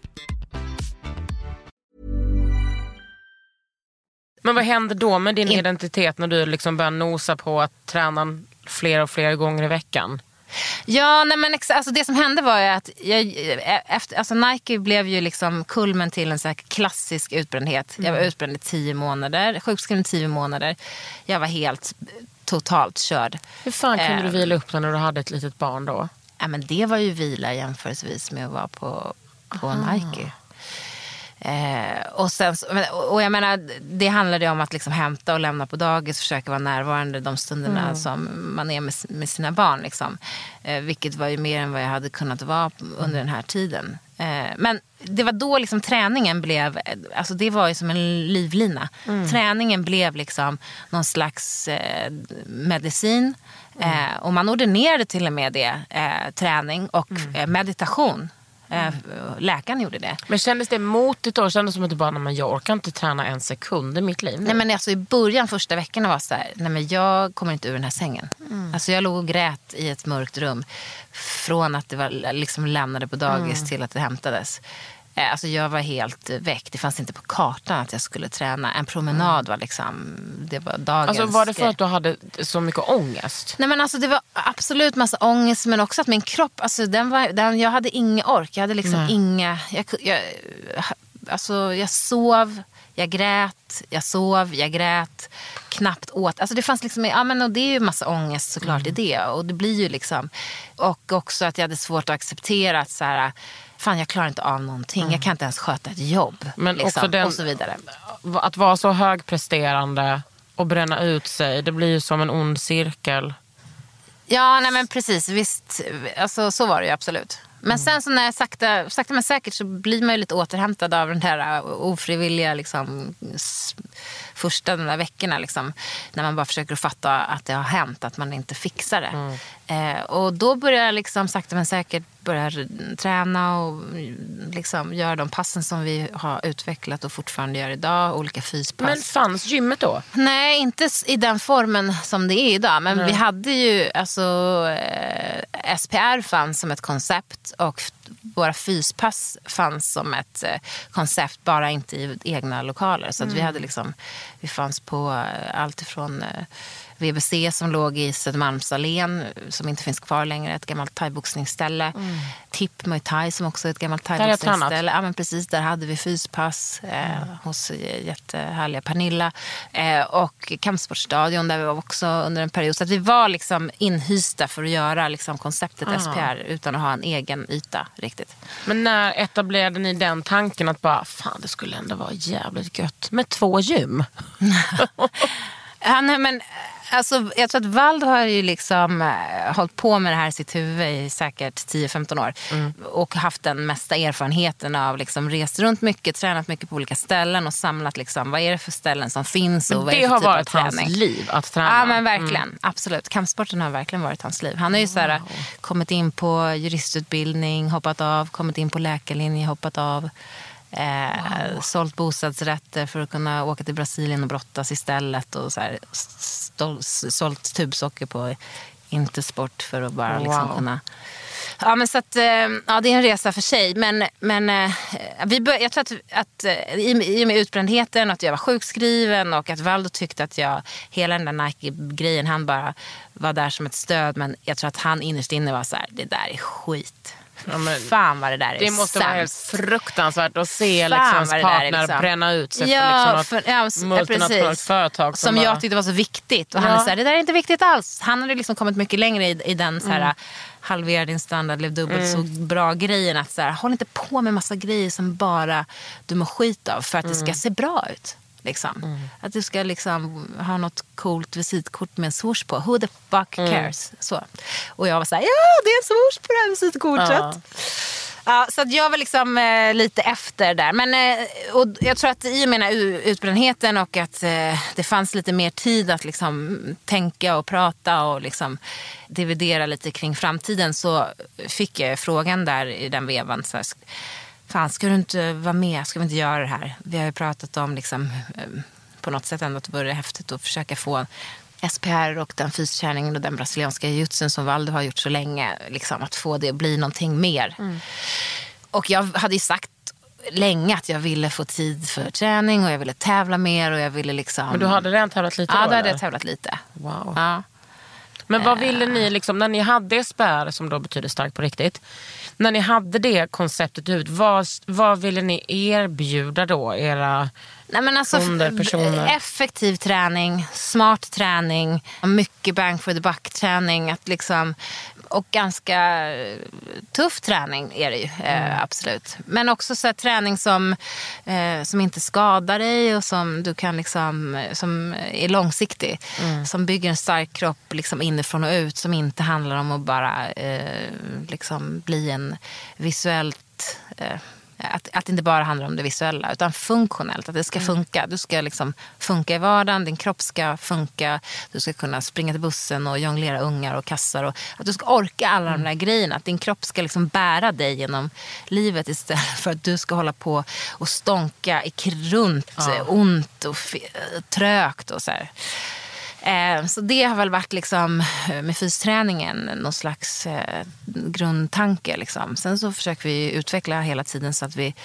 Men vad händer då med din identitet när du liksom börjar nosa på att träna fler och fler gånger i veckan? Ja, nej men exa- alltså det som hände var ju att jag, efter, alltså Nike blev ju liksom kulmen till en så klassisk utbrändhet. Jag var utbränd i tio månader, sjukskriven i tio månader. Jag var helt totalt körd. Hur fan kunde Eh. du vila upp dig när du hade ett litet barn då? Ja, men det var ju vila jämförelsevis med att vara på, på Nike. Eh, och, sen, och och jag menar, det handlade om att liksom hämta och lämna på dagis, försöka vara närvarande de stunderna som man är med, med sina barn. Liksom. Eh, vilket var ju mer än vad jag hade kunnat vara under den här tiden. Eh, men det var då liksom träningen blev, eh, alltså det var ju som en livlina. Träningen blev liksom någon slags eh, medicin. Eh, och man ordinerade till och med det, träning och eh, meditation. Eh, läkaren gjorde det. Men kändes det motigt då? Kändes det som att du bara, nej, men jag orkar inte träna en sekund i mitt liv nu. Nej, men alltså, I början, första veckorna var så här, nej men jag kommer inte ur den här sängen. Alltså, jag låg och grät i ett mörkt rum. Från att det var liksom lämnade på dagis till att det hämtades. Eh, Alltså, jag var helt väck. Det fanns inte på kartan att jag skulle träna. En promenad var liksom, det var dagens alltså, var det för att du hade så mycket ångest? Nej, men alltså, det var absolut massa ångest men också att min kropp, alltså, den var, den, jag hade ingen ork. Jag hade liksom inga... Jag, jag, alltså, jag sov, jag grät, jag sov, jag grät, knappt åt. Alltså, det fanns liksom, ja, men, och det är ju massa ångest såklart i det. Och det blir ju liksom... Och också att jag hade svårt att acceptera att så här, fan jag klarar inte av någonting. Jag kan inte ens sköta ett jobb. Men liksom, den- Och så vidare. Att vara så högpresterande och bränna ut sig, det blir ju som en ond cirkel. Ja, nej men precis. Visst, alltså, så var det ju absolut. Men sen så när jag sakta, sakta men säkert så blir man ju lite återhämtad av den där uh, ofrivilliga liksom, första de där veckorna. Liksom, när man bara försöker fatta att det har hänt, att man inte fixar det. Eh, och då börjar jag liksom, sakta men säkert börja träna och mm, liksom, göra de passen som vi har utvecklat och fortfarande gör idag. Olika fyspass. Men fanns gymmet då? Nej, inte i den formen som det är idag. Men vi hade ju, alltså, eh, SPR fanns som ett koncept och våra fyspass fanns som ett eh, koncept, bara inte i egna lokaler. Så att vi hade liksom, vi fanns på eh, allt ifrån eh, VBC som låg i Södermalmsallén som inte finns kvar längre, ett gammalt thaiboxningsställe. Mm. Tip Muay Thai som också är ett gammalt thaiboxningsställe. Ja, men precis, där hade vi fyspass eh, hos eh, jättehärliga Pernilla. Eh, och Kampsportstadion där vi var också under en period. Så att vi var liksom inhysta för att göra liksom konceptet SPR utan att ha en egen yta riktigt. Men när etablerade ni den tanken att bara, fan det skulle ändå vara jävligt gött med två gym? [LAUGHS] Nej, men, alltså, jag tror att Vald har ju liksom eh, hållit på med det här i sitt huvud i säkert 10-15 år. Mm. Och haft den mesta erfarenheten av liksom, rest runt mycket, tränat mycket på olika ställen och samlat liksom, vad är det för ställen som finns. Och Men vad är det för har typ av varit hans träning. liv att träna. Ja men verkligen, absolut. Kampsporten har verkligen varit hans liv. Han har ju så här, kommit in på juristutbildning, hoppat av, kommit in på läkarlinje, hoppat av. Eh, Sålt bostadsrätter för att kunna åka till Brasilien och brottas istället. Och så här, stol, sålt tubsocker på Intersport för att bara liksom Wow. kunna Ja, men så att, eh, ja, det är en resa för sig. Men, men eh, vi bör, jag tror att, att eh, i i och med utbrändheten och att jag var sjukskriven och att Valdo tyckte att jag, hela den där Nike-grejen, han bara var där som ett stöd. Men jag tror att han innerst inne var så här, det där är skit. Ja, men Fan vad det där är Det måste vara helt fruktansvärt att se Fan, liksom, ens partner liksom. bränna ut sig Ja, för, liksom, något ja, multinationellt företag. Som bara, jag tyckte var så viktigt. Och han Ja. är så här, det där är inte viktigt alls. Han hade liksom kommit mycket längre i, i den så här, halvera din standard, lev dubbelt så bra grejen. Att så här, håll inte på med massa grejer som bara du mår skit av för att det ska se bra ut. Liksom. Att du ska liksom ha något coolt visitkort med en swoosh på. Who the fuck cares? Så. Och jag var så här, ja det är en swoosh på det här visitkortet. Ja, så att jag var liksom eh, lite efter där. Men eh, och jag tror att i och med den här u- utbrändheten och att eh, det fanns lite mer tid att liksom tänka och prata och liksom dividera lite kring framtiden så fick jag frågan där i den vevan. Så här, Fan, ska du inte vara med? Ska vi inte göra det här? Vi har ju pratat om liksom, eh, på något sätt ändå att det vore häftigt att försöka få SPR och den fysträningen och den brasilianska jujutsun som Valdo har gjort så länge, liksom, att få det att bli någonting mer. Och jag hade ju sagt länge att jag ville få tid för träning och jag ville tävla mer och jag ville liksom... Men du hade redan tävlat lite Ja, då? då hade jag tävlat lite. Wow. Ja. Men vad ville ni, liksom, när ni hade SPR, som då betyder starkt på riktigt, när ni hade det konceptet ut, vad, vad ville ni erbjuda då era Nej, men alltså, Kunder, personer. Effektiv träning, smart träning, mycket bang for the buck-träning. Att liksom, och ganska eh, tuff träning är det ju, eh, absolut. Men också så träning som, eh, som inte skadar dig och som du kan liksom, eh, som är långsiktig. Som bygger en stark kropp liksom inifrån och ut. Som inte handlar om att bara eh, liksom bli en visuellt eh, att, att det inte bara handlar om det visuella utan funktionellt. Att det ska funka. Du ska liksom funka i vardagen, din kropp ska funka. Du ska kunna springa till bussen och jonglera ungar och kassar. Och att du ska orka alla de där grejerna. Att din kropp ska liksom bära dig genom livet istället för att du ska hålla på och stånka i runt, ont och trögt och så här. Eh, Så det har väl varit liksom, eh, med fysträningen någon slags eh, grundtanke. Liksom. Sen så försöker vi utveckla hela tiden så att vi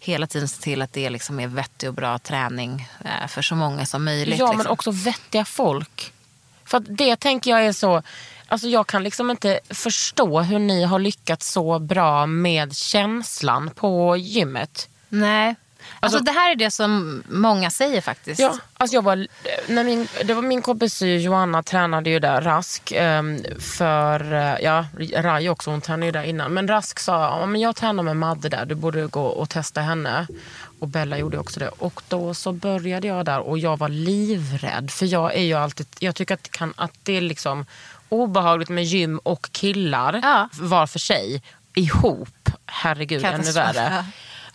hela tiden ser till att det liksom är vettig och bra träning eh, för så många som möjligt. Ja, liksom. men också vettiga folk. För det tänker jag är så... Alltså jag kan liksom inte förstå hur ni har lyckats så bra med känslan på gymmet. Nej. Alltså, Alltså- det här är det som många säger faktiskt. Ja, alltså jag var, när min, det var min kompis Joanna tränade ju där, Rask. ehm, För, eh, ja, Rai också, hon tränade ju där innan. Men Rask sa, ja, men jag tränar med Madde där, du borde gå och testa henne. Och Bella gjorde också det. Och då så började jag där och jag var livrädd. För jag är ju alltid, jag tycker att, kan, att det är liksom obehagligt med gym och killar Ja. var för sig. Ihop, herregud ännu värre.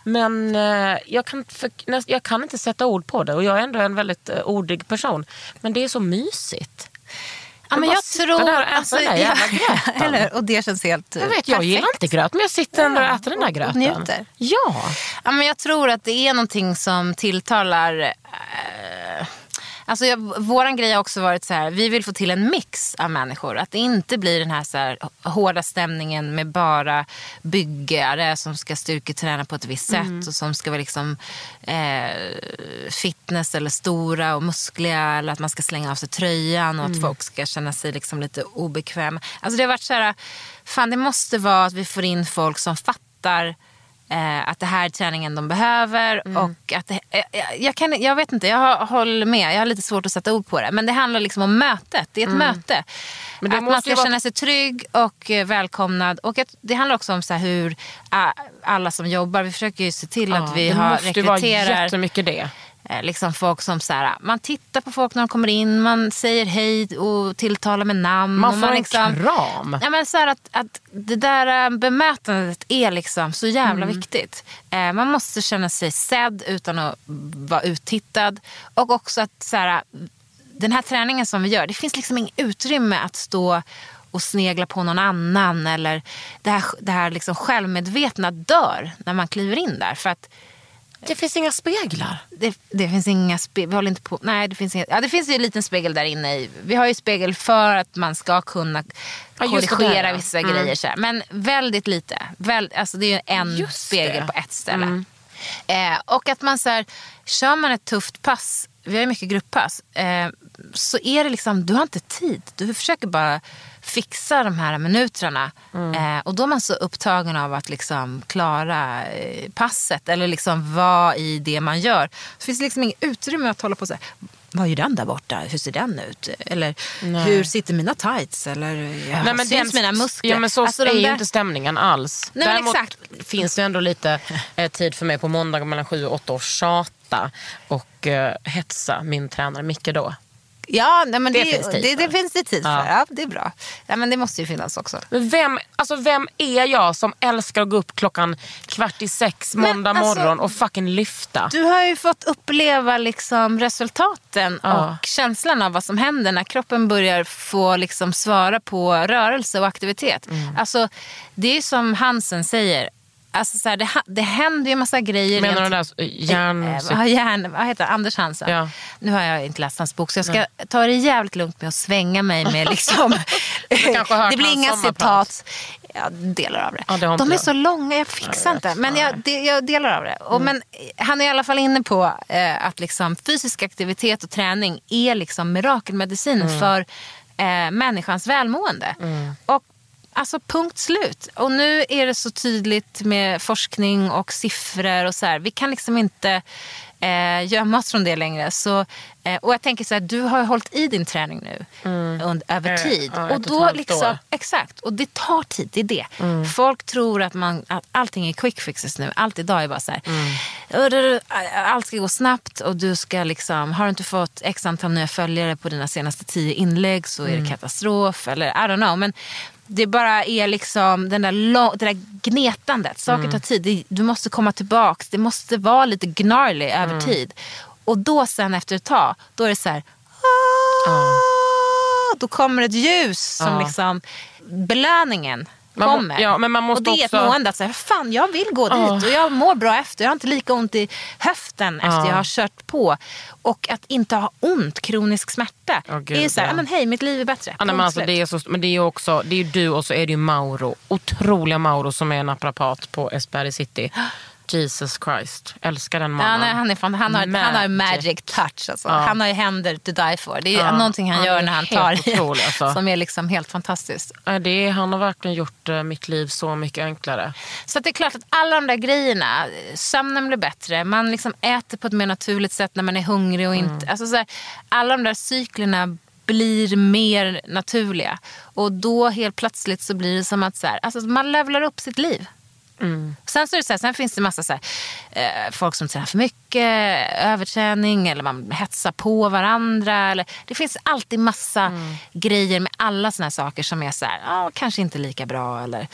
Ja. Men eh, jag, kan, för, jag kan inte sätta ord på det och jag är ändå en väldigt eh, ordig person. Men det är så mysigt. Ja, men jag tror... där och äta den där jävla [LAUGHS] gröten. eller, och det känns helt Jag vet, jag gillar inte gröt men jag sitter ändå och äter den där och gröten. njuter. Ja. Ja, men jag tror att det är någonting som tilltalar... Eh, Alltså jag, våran grej har också varit så här, vi vill få till en mix av människor. Att det inte blir den här, så här hårda stämningen med bara byggare som ska styrketräna på ett visst Mm. sätt och som ska vara liksom eh, fitness eller stora och muskliga eller att man ska slänga av sig tröjan och Mm. att folk ska känna sig liksom lite obekväma. Alltså det har varit så här, fan det måste vara att vi får in folk som fattar Eh, att det här är träningen de behöver. Mm. Och att det, eh, jag, jag, kan, jag vet inte, jag har- håller med. Jag har lite svårt att sätta ord på det. Men det handlar liksom om mötet. Det är ett möte. Mm. Men det att man måste ska vara- känna sig trygg och eh, välkomnad. Och att, det handlar också om så hur alla som jobbar, vi försöker ju se till att vi det har, måste ju vara rekryterar jättemycket det. Eh, liksom folk som så här, man tittar på folk när de kommer in, man säger hej och tilltalar med namn. Man och får en liksom, kram. Ja, men så att, att det där eh, bemötandet är liksom så jävla Mm. viktigt. Eh, man måste känna sig sedd utan att vara uttittad. Och också att så här, den här träningen som vi gör, det finns liksom inget utrymme att stå och snegla på någon annan. Eller det här, det här liksom självmedvetna dör när man kliver in där. För att Det finns inga speglar. det, det finns inga spegel. Vi håller inte på. Nej, det finns, inga, ja, det finns ju en liten spegel där inne. I, vi har ju spegel för att man ska kunna Ja, korrigera där, ja. vissa Mm. grejer. Så här. Men väldigt lite. Väl, alltså det är ju en Just spegel det. Mm. på ett ställe. Eh, och att man så här, kör man ett tufft pass, vi har ju mycket grupppass, eh, så är det liksom, du har inte tid. Du försöker bara fixa de här minuterna. Mm. Eh, och då är man så upptagen av att liksom klara eh, passet eller liksom vara i det man gör. Så finns det liksom inget utrymme att hålla på så här. Vad gör den där borta? Hur ser den ut? Eller hur sitter mina tights? Eller ja, Nej, men syns den- mina muskler? Ja, men så Alltså, är ju där- inte stämningen alls. Nej, men Däremot exakt. finns det ändå lite eh, tid för mig på måndag mellan sju och åtta att tjata och eh, hetsa min tränare Micke då. Ja, nej, men Det det, finns det, det, finns det tid för. Ja, det är bra. Ja, men det måste ju finnas också. Men vem, alltså vem är jag som älskar att gå upp klockan kvart i sex måndag alltså, morgon och fucking lyfta? Du har ju fått uppleva liksom resultaten Ja. och känslan av vad som händer när kroppen börjar få liksom svara på rörelse och aktivitet. Mm. Alltså, det är ju som Hansen säger. Alltså, så här, det, det händer ju en massa grejer. Menar du den där järn... Vad, hjärn, vad heter han? Anders Hansen. Ja. Nu har jag inte läst hans bok så jag ska ta det jävligt lugnt med att svänga mig med [LAUGHS] liksom... [LAUGHS] det blir inga citat. Ja, delar av det. Ja, det De är jag. så långa, jag fixar inte. Men jag, det, jag delar av det. Mm. Och, men han är i alla fall inne på eh, att liksom, fysisk aktivitet och träning är liksom mirakelmedicin Mm. för eh, människans välmående. Och Alltså punkt slut. Och nu är det så tydligt med forskning och siffror och så här. Vi kan liksom inte eh, gömma oss från det längre. Så, eh, och jag tänker så här, du har ju hållit i din träning nu under, över Eh, tid. ja, ett och och då halvt liksom, år. exakt. Och det tar tid, det är det. Mm. Folk tror att, man, att allting är quick fixes nu. Allt idag är bara så här. Mm. Allt ska gå snabbt och du ska liksom, har du inte fått x antal nya följare på dina senaste tio inlägg så är Mm. det katastrof. Eller I don't know. Men det bara är liksom den där lång, det där gnetandet. Saker Mm. tar tid. Du måste komma tillbaks. Det måste vara lite gnarly över Mm. tid. Och då sen efter ett tag, då är det så här. "Ah", Då kommer ett ljus som liksom, belöningen Man må- kommer. ja, men man måste och det är också- ett mående att säga, fan jag vill gå Ja. dit och jag mår bra efter. Jag har inte lika ont i höften efter Ja. jag har kört på. Och att inte ha ont, kronisk smärta. Ja, gud, det är så här, ja. "Ja, men hej mitt liv är bättre. Ja, men alltså, det är så, men det är också, det är ju du och så är det ju Mauro. Otroliga Mauro som är naprapat på Esberg City. [GASPS] [GASPS] Jesus Christ, älskar den mannen. Ja, nej, han, är fan, han, har, han har Magic. magic touch. Alltså. Ja. Han har ju händer to die for. Det är Ja, någonting han, han gör är när han tar otrolig, alltså. [LAUGHS] Som är liksom helt fantastiskt. Det är, han har verkligen gjort eh, mitt liv så mycket enklare. Så det är klart att alla de där grejerna, sömnen blir bättre, man liksom äter på ett mer naturligt sätt när man är hungrig och inte... Mm. Alltså så här, alla de där cyklerna blir mer naturliga. Och då helt plötsligt så blir det som att så här, alltså man levlar upp sitt liv. Mm. Sen, så är det så här, sen finns det massa så här, eh, folk som tränar för mycket, överträning eller man hetsar på varandra. Eller, det finns alltid massa Mm. grejer med alla såna här saker som är så här, ah, kanske inte lika bra. Eller,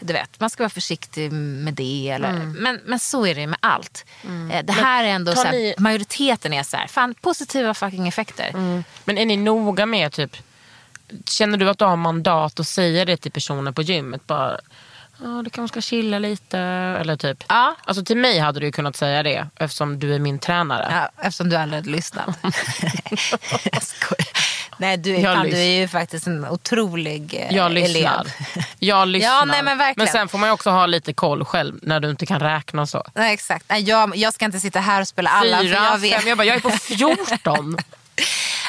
du vet, man ska vara försiktig med det. Eller, men, men så är det med allt. Eh, det här är ändå så här, ni- majoriteten är så här, fan positiva fucking effekter. Men är ni noga med typ, känner du att du har mandat att säga det till personer på gymmet? Bara, Ja, du kanske ska chilla lite. Eller typ. Ja. Alltså till mig hade du kunnat säga det eftersom du är min tränare. Ja, eftersom du aldrig lyssnat. [LAUGHS] jag skojar. Nej, du Jag fan, du är ju faktiskt en otrolig eh, Jag lyssnar. elev. Jag lyssnar. nej, men verkligen. sen får man också ha lite koll själv när du inte kan räkna så. Nej, exakt. Nej, jag, jag ska inte sitta här och spela alla. för Fyra, jag vet. fem. Jag bara, jag är på [LAUGHS] 14.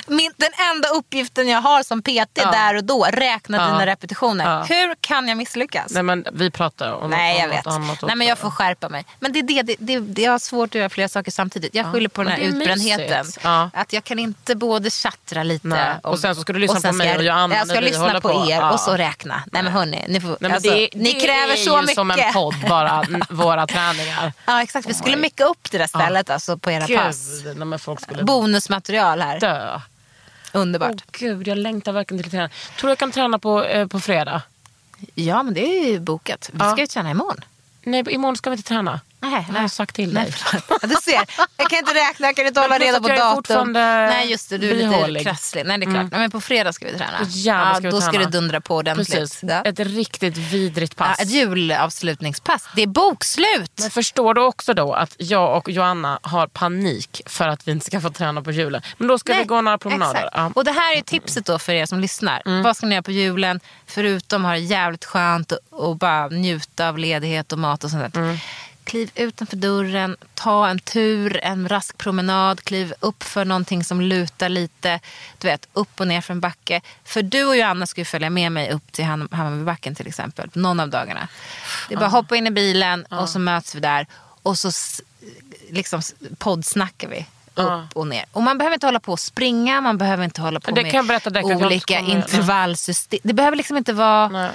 Min, den enda uppgiften jag har som PT Ja. där och då, räkna Ja. dina repetitioner. Ja. Hur kan jag misslyckas? Nej men vi pratar om Nej, jag vet. annat också. Nej, men jag får skärpa mig. Men det är det, det, det, det jag har svårt att göra flera saker samtidigt. Jag skyller på den här det är utbrändheten. Att jag kan inte både tjattra lite. Nej. Och sen så ska du lyssna på mig och Johanna Jag ska lyssna på, på. er och så räkna. Nej men hörni, ni, får, Nej, alltså, det, ni det kräver är så ju mycket. som en podd bara, våra träningar. [LAUGHS] Ja exakt, vi skulle micka upp det där stället alltså, på era pass. Nej, Bonusmaterial här. dö. Underbart. Åh gud, jag längtar verkligen till att träna. Tror du jag kan träna på, eh, på fredag? Ja men det är ju bokat. Vi Ja. ska ju träna imorgon. Nej, imorgon ska vi inte träna. Nej, Jag har sagt till Nej, dig. Ja, du ser, jag kan inte räkna, jag kan inte hålla reda på jag datum. fortfarande Nej just det, du är lite bihålig. krasslig. Nej det är klart. Nej, men på fredag ska vi träna. Jävlar ska vi då ska det dundra på ordentligt. Precis. Ja. Ett riktigt vidrigt pass. Ja, ett julavslutningspass. Det är bokslut! Men förstår du också då att jag och Joanna har panik för att vi inte ska få träna på julen. Men då ska vi gå några promenader. Ja. Mm. Och det här är tipset då för er som lyssnar. Vad ska ni göra på julen? Förutom ha det jävligt skönt och, och bara njuta av ledighet och mat och sånt där. Mm. Kliv utanför dörren, ta en tur, en rask promenad, kliv upp för någonting som lutar lite. Du vet, upp och ner för en backe. För du och Joanna ska ju följa med mig upp till Ham- Hammarbybacken till exempel. Någon av dagarna. Det är bara att hoppa in i bilen och så möts vi där. Och så liksom poddsnackar vi. Ja. Upp och ner. Och man behöver inte hålla på och springa, man behöver inte hålla på Det med olika intervallsystem. Det behöver liksom inte vara Nej.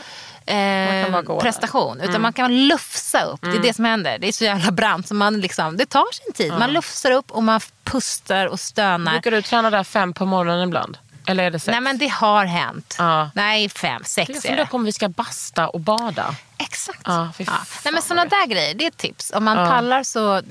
Eh. Mm. prestation. Utan man kan lufsa upp. Det är det som händer. Det är så jävla brant. Så man liksom, det tar sin tid. Man lufsar upp och man pustar och stönar. Brukar du träna där fem på morgonen ibland? Eller är det sex? Nej men det har hänt. Ja. Nej, fem, sex jag är funderar det. på om vi ska basta och bada. Exakt. Ja, fan Nej, men sådana där grejer, det är ett tips. Om man pallar så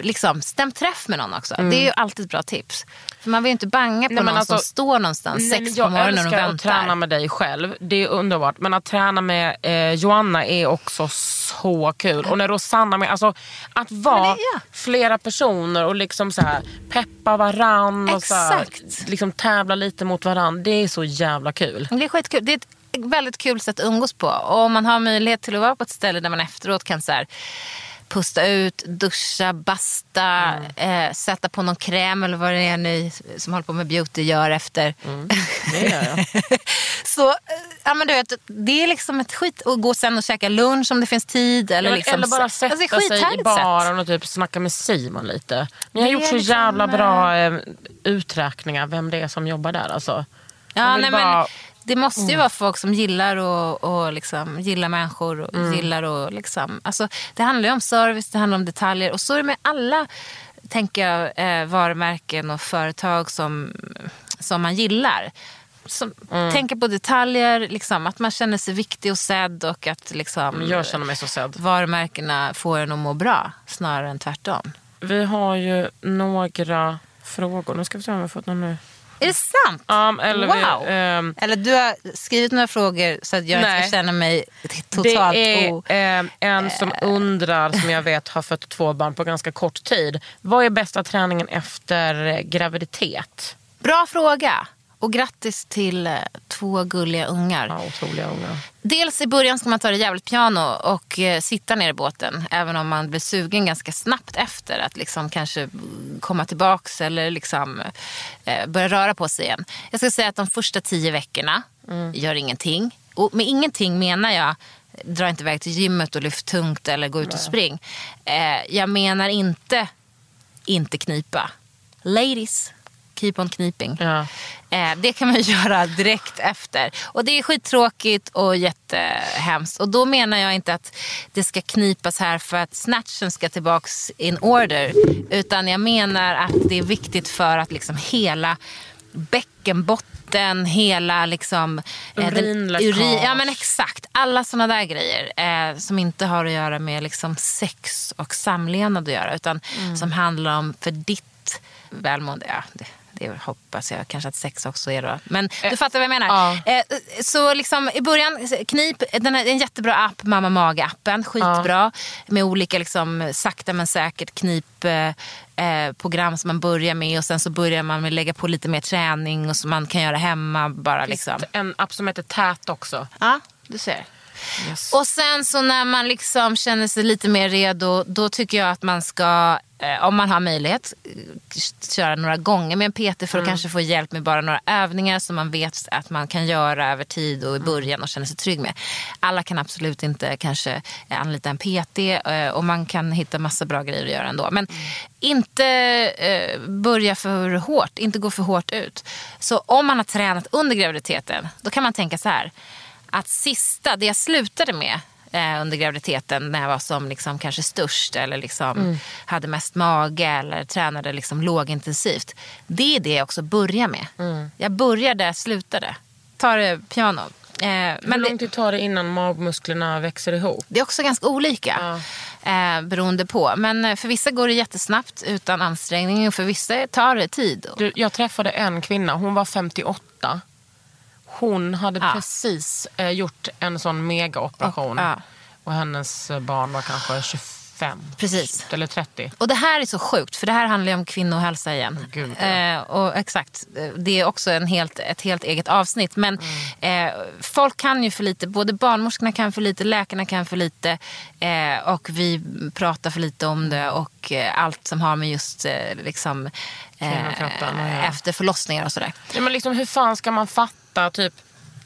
liksom, stäm träff med någon också. Det är ju alltid ett bra tips. För man vill ju inte banga på Mm. Nej, någon alltså- som står någonstans Nej, sex på jag morgonen och älskar att väntar. träna med dig själv. Det är underbart. Men att träna med eh, Joanna är också så kul. Och när Rosanna med, alltså att vara det- ja. flera personer och liksom så här, peppa varann och så här, Exakt. liksom tävla lite mot varann. Det är så jävla kul. Det är skitkul. Det är ett väldigt kul sätt att umgås på. Och om man har möjlighet till att vara på ett ställe där man efteråt kan så här, pusta ut, duscha, basta, eh, sätta på någon kräm eller vad det är ni som håller på med beauty gör efter. Det gör jag. [LAUGHS] Så eh, ja, men du vet, det är liksom ett skit. Och gå sen och käka lunch om det finns tid. Eller, Eller, liksom, eller bara så- sätta alltså, sig i baren och typ snacka med Simon lite. Ni har Det gjort så liksom, jävla bra eh, uträkningar vem det är som jobbar där. Alltså. Ja, nej, bara- Mm. men det måste ju vara folk som gillar och, och liksom, gillar människor. Och Mm. gillar och liksom, alltså, det handlar ju om service, det handlar om detaljer. Och så är det med alla tänker jag, eh, varumärken och företag som, som man gillar. Som Mm. Tänker på detaljer, liksom, att man känner sig viktig och sedd och att liksom, Jag känner mig så sedd. varumärkena får en att må bra snarare än tvärtom. Vi har ju några frågor. Nu ska vi se om vi har fått någon nu. Är det sant? Um, eller Wow. vi, ehm, Eller du har skrivit några frågor så att jag inte Nej. ska känna mig totalt det är o... ehm, en som undrar, som jag vet har fött två barn på ganska kort tid. Vad är bästa träningen efter eh, graviditet? Bra fråga. Och grattis till eh, två gulliga ungar. Ja, otroliga unga. Dels i början ska man ta det jävligt piano och eh, sitta ner i båten. Även om man blir sugen ganska snabbt efter att liksom kanske mm, komma tillbaks eller liksom, eh, börja röra på sig igen. Jag ska säga att de första tio veckorna gör ingenting. Och med ingenting menar jag dra inte iväg till gymmet och lyft tungt eller gå ut och spring. Eh, jag menar inte inte knipa. Ladies, keep on kniping. Ja. Eh, det kan man [LAUGHS] göra direkt efter. Och det är skittråkigt och jättehemskt. Och då menar jag inte att det ska knipas här för att snatchen ska tillbaks in order. Utan jag menar att det är viktigt för att liksom hela bäckenbotten, hela liksom... eh, Urinläckage. urin, ja men exakt. Alla sådana där grejer. Eh, som inte har att göra med liksom sex och samlevnad att göra. Utan som handlar om för ditt välmående. Ja, det, Det hoppas jag kanske att sex också är då. Men du fattar vad jag menar. ja. Eh, så liksom i början, knip, den här, en jättebra app, Mamma Mage-appen. Skitbra. Med olika liksom, sakta men säkert knip eh, eh, program som man börjar med. Och sen så börjar man med att lägga på lite mer träning och som man kan göra hemma. Bara, liksom. En app som heter Tät också. Ja, du ser. Yes. Och sen så när man liksom känner sig lite mer redo, då tycker jag att man ska, eh, om man har möjlighet, eh, köra några gånger med en PT för att kanske få hjälp med bara några övningar som man vet att man kan göra över tid och i början och känna sig trygg med. Alla kan absolut inte kanske anlita en PT eh, och man kan hitta massa bra grejer att göra ändå. Men inte eh, börja för hårt, inte gå för hårt ut. Så om man har tränat under graviditeten, då kan man tänka så här att sista, det jag slutade med eh, under graviditeten när jag var som liksom kanske störst eller liksom hade mest mage eller tränade liksom lågintensivt. Det är det jag också börjar med. Jag börjar där jag slutade. Tar det piano. Eh, Hur men lång det, tid tar det innan magmusklerna växer ihop? det är också ganska olika. Eh, beroende på. Men eh, för vissa går det jättesnabbt utan ansträngning och för vissa tar det tid. Du, jag träffade en kvinna, hon var 58. Hon hade Ja. precis eh, gjort en sån megaoperation. Och- ja. Och hennes eh, barn var kanske 25. Precis. Eller 30. Och det här är så sjukt, för det här handlar ju om kvinnohälsa igen. Gud, ja. eh, och exakt, det är också en helt, ett helt eget avsnitt. Men Mm. eh, folk kan ju för lite, både barnmorskorna kan för lite, läkarna kan för lite. Eh, och vi pratar för lite om det. Och eh, allt som har med just liksom, efter förlossningar och sådär. Ja, men liksom, hur fan ska man fatta typ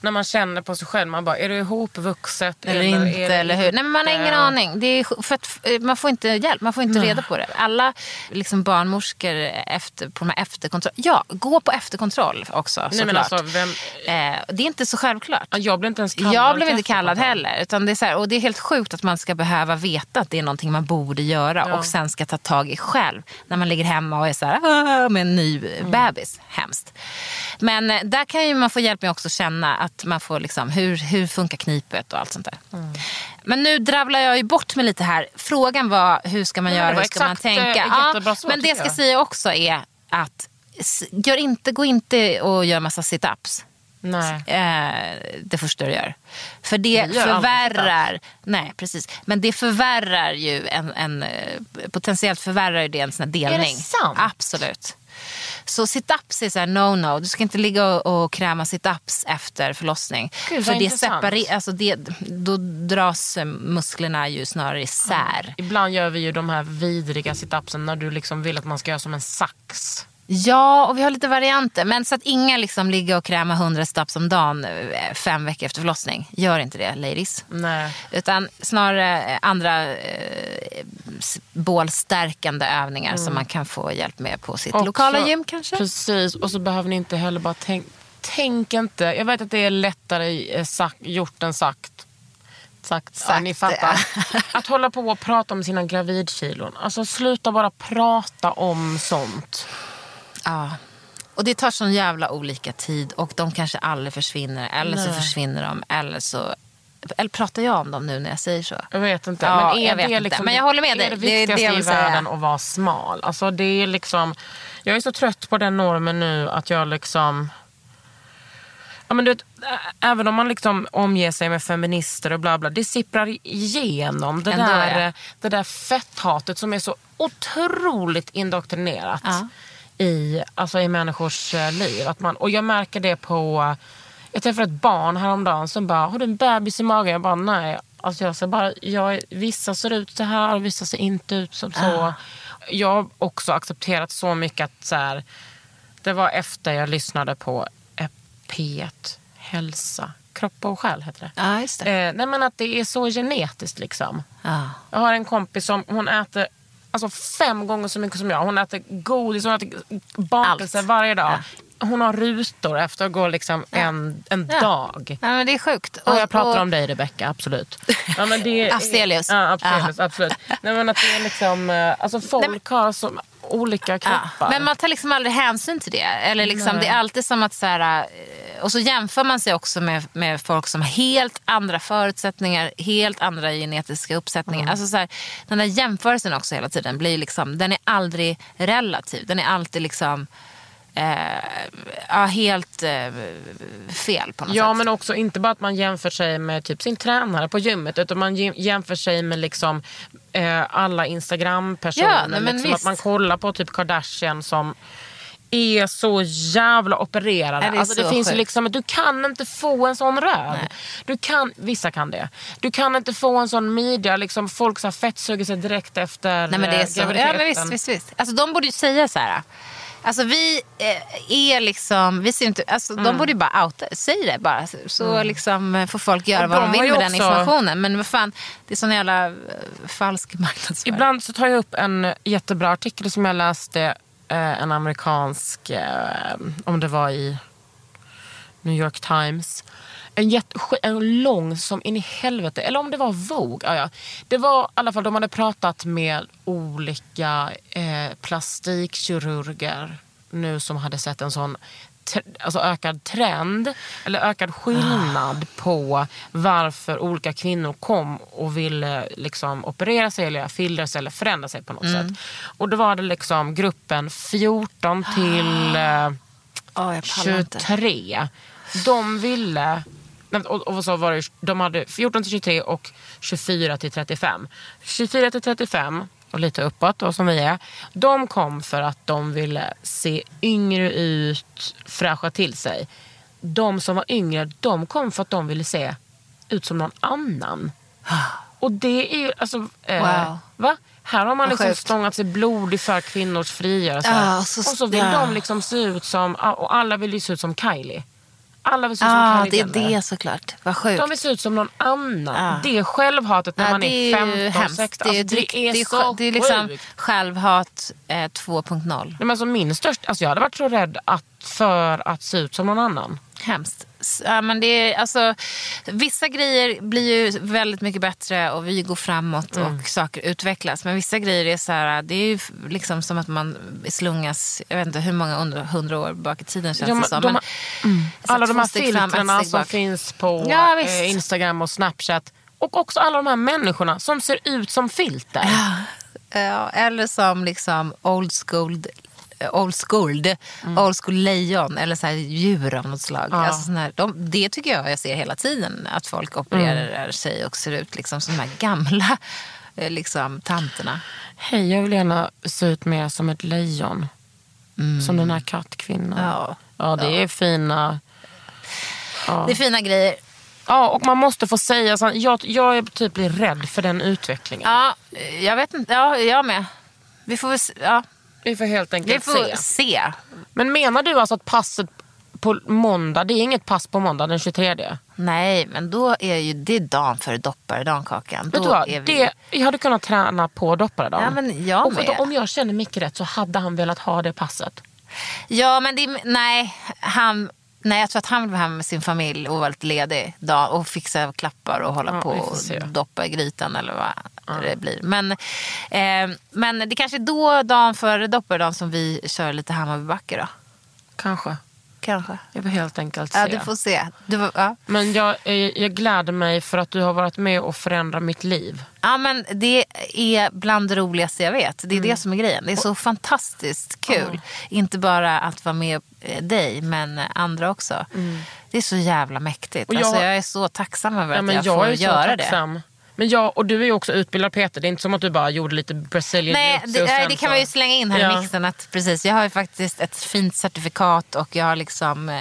när man känner på sig själv, man bara, är det ihopvuxet? Eller, inte, är det eller hur? Nej, men man har ingen inte? aning. Det är, för att, eh, man får inte hjälp, man får inte reda på det. Alla liksom, barnmorskor efter, på de här efterkontroll. Ja, gå på efterkontroll också Nej, men såklart. alltså, vem, Eh, det är inte så självklart. jag blev inte ens kallad Jag blev inte kallad heller. Utan det, är så här, och det är helt sjukt att man ska behöva veta att det är någonting man borde göra och sen ska ta tag i själv. När man ligger hemma och är så här, "Ah", med en ny bebis. Hemskt. Men eh, där kan ju man få hjälp med också känna att man får liksom, hur, hur funkar knipet och allt sånt där. Men nu dravlar jag ju bort mig lite här. Frågan var hur ska man Ja, det göra, hur ska man eh, tänka? jättebra svar, men det jag ska säga också är att gör inte, gå inte och gör massa sit-ups. Nej. Eh, det första du gör. För det gör förvärrar, nej precis, men det förvärrar ju en, en eh, potentiellt förvärrar ju det en sån här delning. sant? Absolut. Så sit-ups är så no-no. Du ska inte ligga och, och kräma sit-ups efter förlossning. Gud, För det separerar, alltså det, då dras eh, musklerna ju snarare isär. Ibland gör vi ju de här vidriga situpsen när du liksom vill att man ska göra som en sax. Ja, och vi har lite varianter. Men så att inga liksom ligger och krämar 100 steps om dagen eh, fem veckor efter förlossning. Gör inte det, ladies. Nej. Utan snarare eh, andra eh, bålstärkande övningar som man kan få hjälp med på sitt Också- lokala gym kanske. Precis, och så behöver ni inte heller bara tänka Tänk inte, jag vet att det är lättare eh, sagt, gjort än sagt. Sagt, ja, Sagt, ni fattar. [LAUGHS] Att hålla på och prata om sina gravidkilon. Alltså sluta bara prata om sånt. Ja. Och det tar sån jävla olika tid och de kanske aldrig försvinner. Eller så Nej. försvinner de. Eller så... Eller pratar jag om dem nu när jag säger så? Jag vet inte. Ja, men är jag vet det inte. liksom Men jag håller med dig. Är det Det är det viktigaste jag i vill säga. världen att vara smal? Alltså det är liksom, jag är så trött på den normen nu att jag liksom... Ja, men du vet, även om man liksom omger sig med feminister och bla bla, det sipprar igenom det, Ändå, där, det där fetthatet som är så otroligt indoktrinerat Ja. I, alltså i människors eh, liv. Att man, och jag märker det på... Jag träffade ett barn häromdagen som bara, har du en bebis i magen? Jag bara, nej. Alltså jag, ser bara, jag, vissa ser ut så här och vissa ser inte ut som så. Jag har också accepterat så mycket att så här, det var efter jag lyssnade på P1 Hälsa, kropp och själ heter det. Just det. Eh, nej men att det är så genetiskt liksom. Ja. Jag har en kompis som hon äter alltså fem gånger så mycket som jag. Hon äter godis, hon äter bakelser varje dag. Hon har rutor efter att gå liksom en, en Ja. dag. Ja, men det är sjukt. Och jag pratar om dig Rebecca, absolut. Ja, men det är- [LAUGHS] Afzelius. Ja, Afzelius, absolut. Nej, men att det är liksom, eh, alltså folk har så olika Ja. kroppar. Men man tar liksom aldrig hänsyn till det. Eller liksom, Nej. det är alltid som att så här, eh, och så jämför man sig också med, med folk som har helt andra förutsättningar, helt andra genetiska uppsättningar. Mm. Alltså så här, den där jämförelsen också hela tiden blir liksom, den är aldrig relativ. Den är alltid liksom ja, helt eh, fel på något Ja, sätt. men också inte bara att man jämför sig med typ sin tränare på gymmet utan man jäm- jämför sig med liksom, eh, alla Instagram-personer. Ja, nej, men liksom, att man kollar på typ Kardashian som är så jävla opererade. Det alltså, det finns ju sjukt. liksom, du kan inte få en sån röv. Du kan, vissa kan det. Du kan inte få en sån midja. Liksom, folk så fettsuger sig direkt efter Nej, men det är eh, så. Ja, men visst, visst, visst. Alltså, de borde ju säga så här. Alltså vi eh, är liksom, vi ser inte, alltså, Mm. de borde ju bara outa, säg det bara. Så, så liksom eh, får folk göra Och vad de de vill med den också- informationen. Men vad fan, det är sån jävla eh, falsk marknadsföring. Ibland så tar jag upp en jättebra artikel som jag läste. En amerikansk, om det var i New York Times. En, jätte, en lång som in i helvete, eller om det var Vogue. Ja, ja. Det var i alla fall, de hade pratat med olika eh, plastikkirurger nu som hade sett en sån alltså ökad trend eller ökad skillnad på varför olika kvinnor kom och ville liksom operera sig eller göra filler sig eller förändra sig på något sätt. Och då var det liksom gruppen 14 till eh, Ja, jag pallar inte. 23. De ville... Och, och så var det, de hade 14 till 23 och 24 till 35. 24 till 35 och lite uppåt då, som vi är. De kom för att de ville se yngre ut, fräscha till sig. De som var yngre, de kom för att de ville se ut som någon annan. Och det är ju, alltså... Eh, Wow. va? Här har man liksom sjukt. stångat sig blodig för kvinnors frigörelse. Så- och så vill ja. de liksom se ut som, och alla vill ju se ut som Kylie. Alla vill se ut som ah, det är det såklart. Vad sjukt. De vill se ut som någon annan. Ja. Det är självhatet när Ja, man det är är ju 15, hemskt. 16. Det är, Alltså, det är, det är, så det är liksom sjukt. självhat eh, 2.0. Nej, men alltså min största, alltså jag hade varit så rädd att, för att se ut som någon annan. Hemskt. Ja, men det är, alltså, vissa grejer blir ju väldigt mycket bättre och vi går framåt Mm. och saker utvecklas. Men vissa grejer är så här, det är ju liksom som att man slungas, jag vet inte hur många hundra år bak i tiden känns Ja, men det som. de Men, så Alla de här filtrerna som finns på Ja, eh, Instagram och Snapchat. Och också alla de här människorna som ser ut som filter. Ja, eller som liksom old school, old school, Mm. old school lejon eller så här djur av något slag. Alltså sån här, de, det tycker jag jag ser hela tiden. Att folk opererar Mm. sig och ser ut liksom som de här gamla [LAUGHS] eh, liksom, tanterna. Hej, jag vill gärna se ut mer som ett lejon. Som den här kattkvinnan. Mm. Ja. ja det är fina... Det är fina grejer. Ja, och man måste få säga så. Jag, jag är typ blir rädd för den utvecklingen. Ja, jag vet inte. Ja, jag med. Vi får väl ja, Vi får helt vi enkelt får se. se. Men menar du alltså att passet på måndag, det är inget pass på måndag den 23? Nej, men då är ju det dagen före dopparedagen, Kakan. Vet Då du vad? är vi... Det, jag hade kunnat träna på dopparedagen. Ja, men jag och då, om jag känner Micke rätt så hade han velat ha det passet. Ja, men det, nej, han, nej, jag tror att han vill vara hemma med sin familj och vara lite ledig dag, och fixa klappar och hålla Ja, på och doppa i grytan eller vad det blir. Men, eh, men det kanske är då, dagen före dopparedagen, som vi kör lite Hammarbybacke då. Kanske. Kanske. Jag vill helt enkelt se. Ja, du får se. Du, ja. Men jag, eh, jag gläder mig för att du har varit med och förändrat mitt liv. ja, men det är bland det roligaste jag vet. Det är Mm. det som är grejen. Det är så fantastiskt kul. Inte bara att vara med eh, dig, men andra också. Det är så jävla mäktigt. Mm. Och jag- alltså, jag är så tacksam över Ja, att jag, jag, får göra det. Men jag, och du är ju också utbildad Peter. Det är inte som att du bara gjorde lite Brazilian Nej, det, nej, det kan man ju slänga in här Ja. i mixen. Att, precis, jag har ju faktiskt ett fint certifikat och jag har liksom... Eh,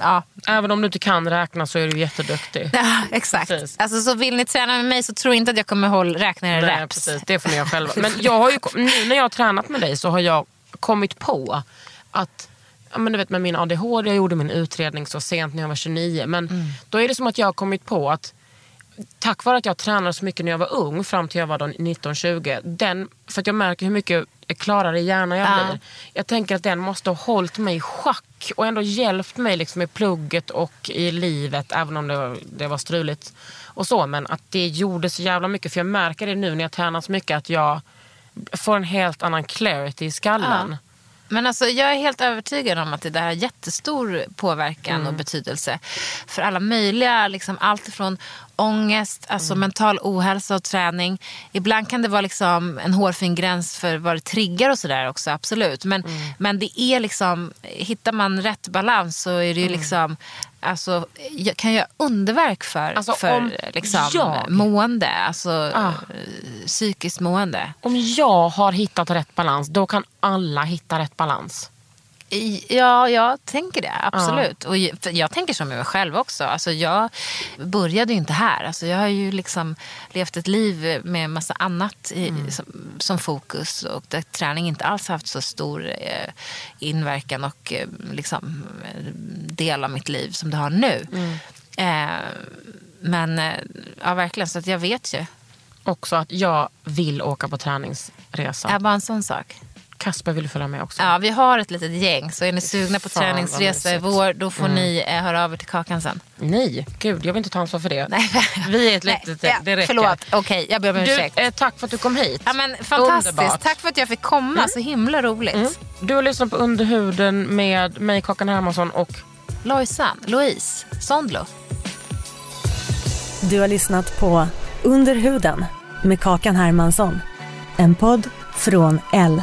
ja, Även om du inte kan räkna så är du jätteduktig. [LAUGHS] Ja, exakt. Precis. Alltså, så vill ni träna med mig så tror inte att jag kommer hålla, räkna era Nej, reps. precis. Det får ni göra själva. Men jag har ju, nu när jag har tränat med dig så har jag kommit på att Ja, men du vet med min ADHD, jag gjorde min utredning så sent när jag var 29. Men Mm. då är det som att jag har kommit på att tack vare att jag tränade så mycket när jag var ung fram till jag var då 19-20. Den, för att jag märker hur mycket klarare i hjärnan jag Ja. blir. Jag tänker att den måste ha hållit mig i schack och ändå hjälpt mig liksom i plugget och i livet. Även om det, var- det var struligt och så. Men att det gjorde så jävla mycket. För jag märker det nu när jag tränar så mycket att jag får en helt annan clarity i skallen. Men alltså, jag är helt övertygad om att det där har jättestor påverkan Mm. och betydelse för alla möjliga, liksom, allt ifrån ångest, alltså mental ohälsa och träning. Ibland kan det vara liksom en hårfin gräns för vad det triggar och sådär också, absolut. Men, men det är liksom, hittar man rätt balans så är det ju liksom Alltså, jag kan göra underverk för, Alltså, för om liksom, jag- mående, alltså Ah. eh, psykiskt mående. Om jag har hittat rätt balans, då kan alla hitta rätt balans. Ja, jag tänker det. Absolut. Och ju- för jag tänker som jag själv också. Alltså, jag började ju inte här. Alltså, jag har ju liksom levt ett liv med massa annat i, som, som fokus. Och där träning inte alls haft så stor eh, inverkan och eh, liksom, del av mitt liv som det har nu. Eh, men eh, ja, verkligen, så att jag vet ju. Också att jag vill åka på träningsresa. Ja, bara en sån sak. Kasper vill följa med också. Ja, vi har ett litet gäng. Så är ni sugna på Fan, träningsresa i vår, då får ni eh, höra av er till Kakan sen. Nej, gud jag vill inte ta ansvar för det. Nej. [LAUGHS] Vi är ett litet, ja, det räcker. Förlåt, okej jag ber om Du, ursäkt. eh, tack för att du kom hit. Ja, men fantastiskt, Underbart. tack för att jag fick komma. Så himla roligt. Mm. Du har lyssnat på Underhuden med mig, Kakan Hermansson och Lojsan, Louise, Sondlo. Du har lyssnat på Under huden med Kakan Hermansson. En podd från L.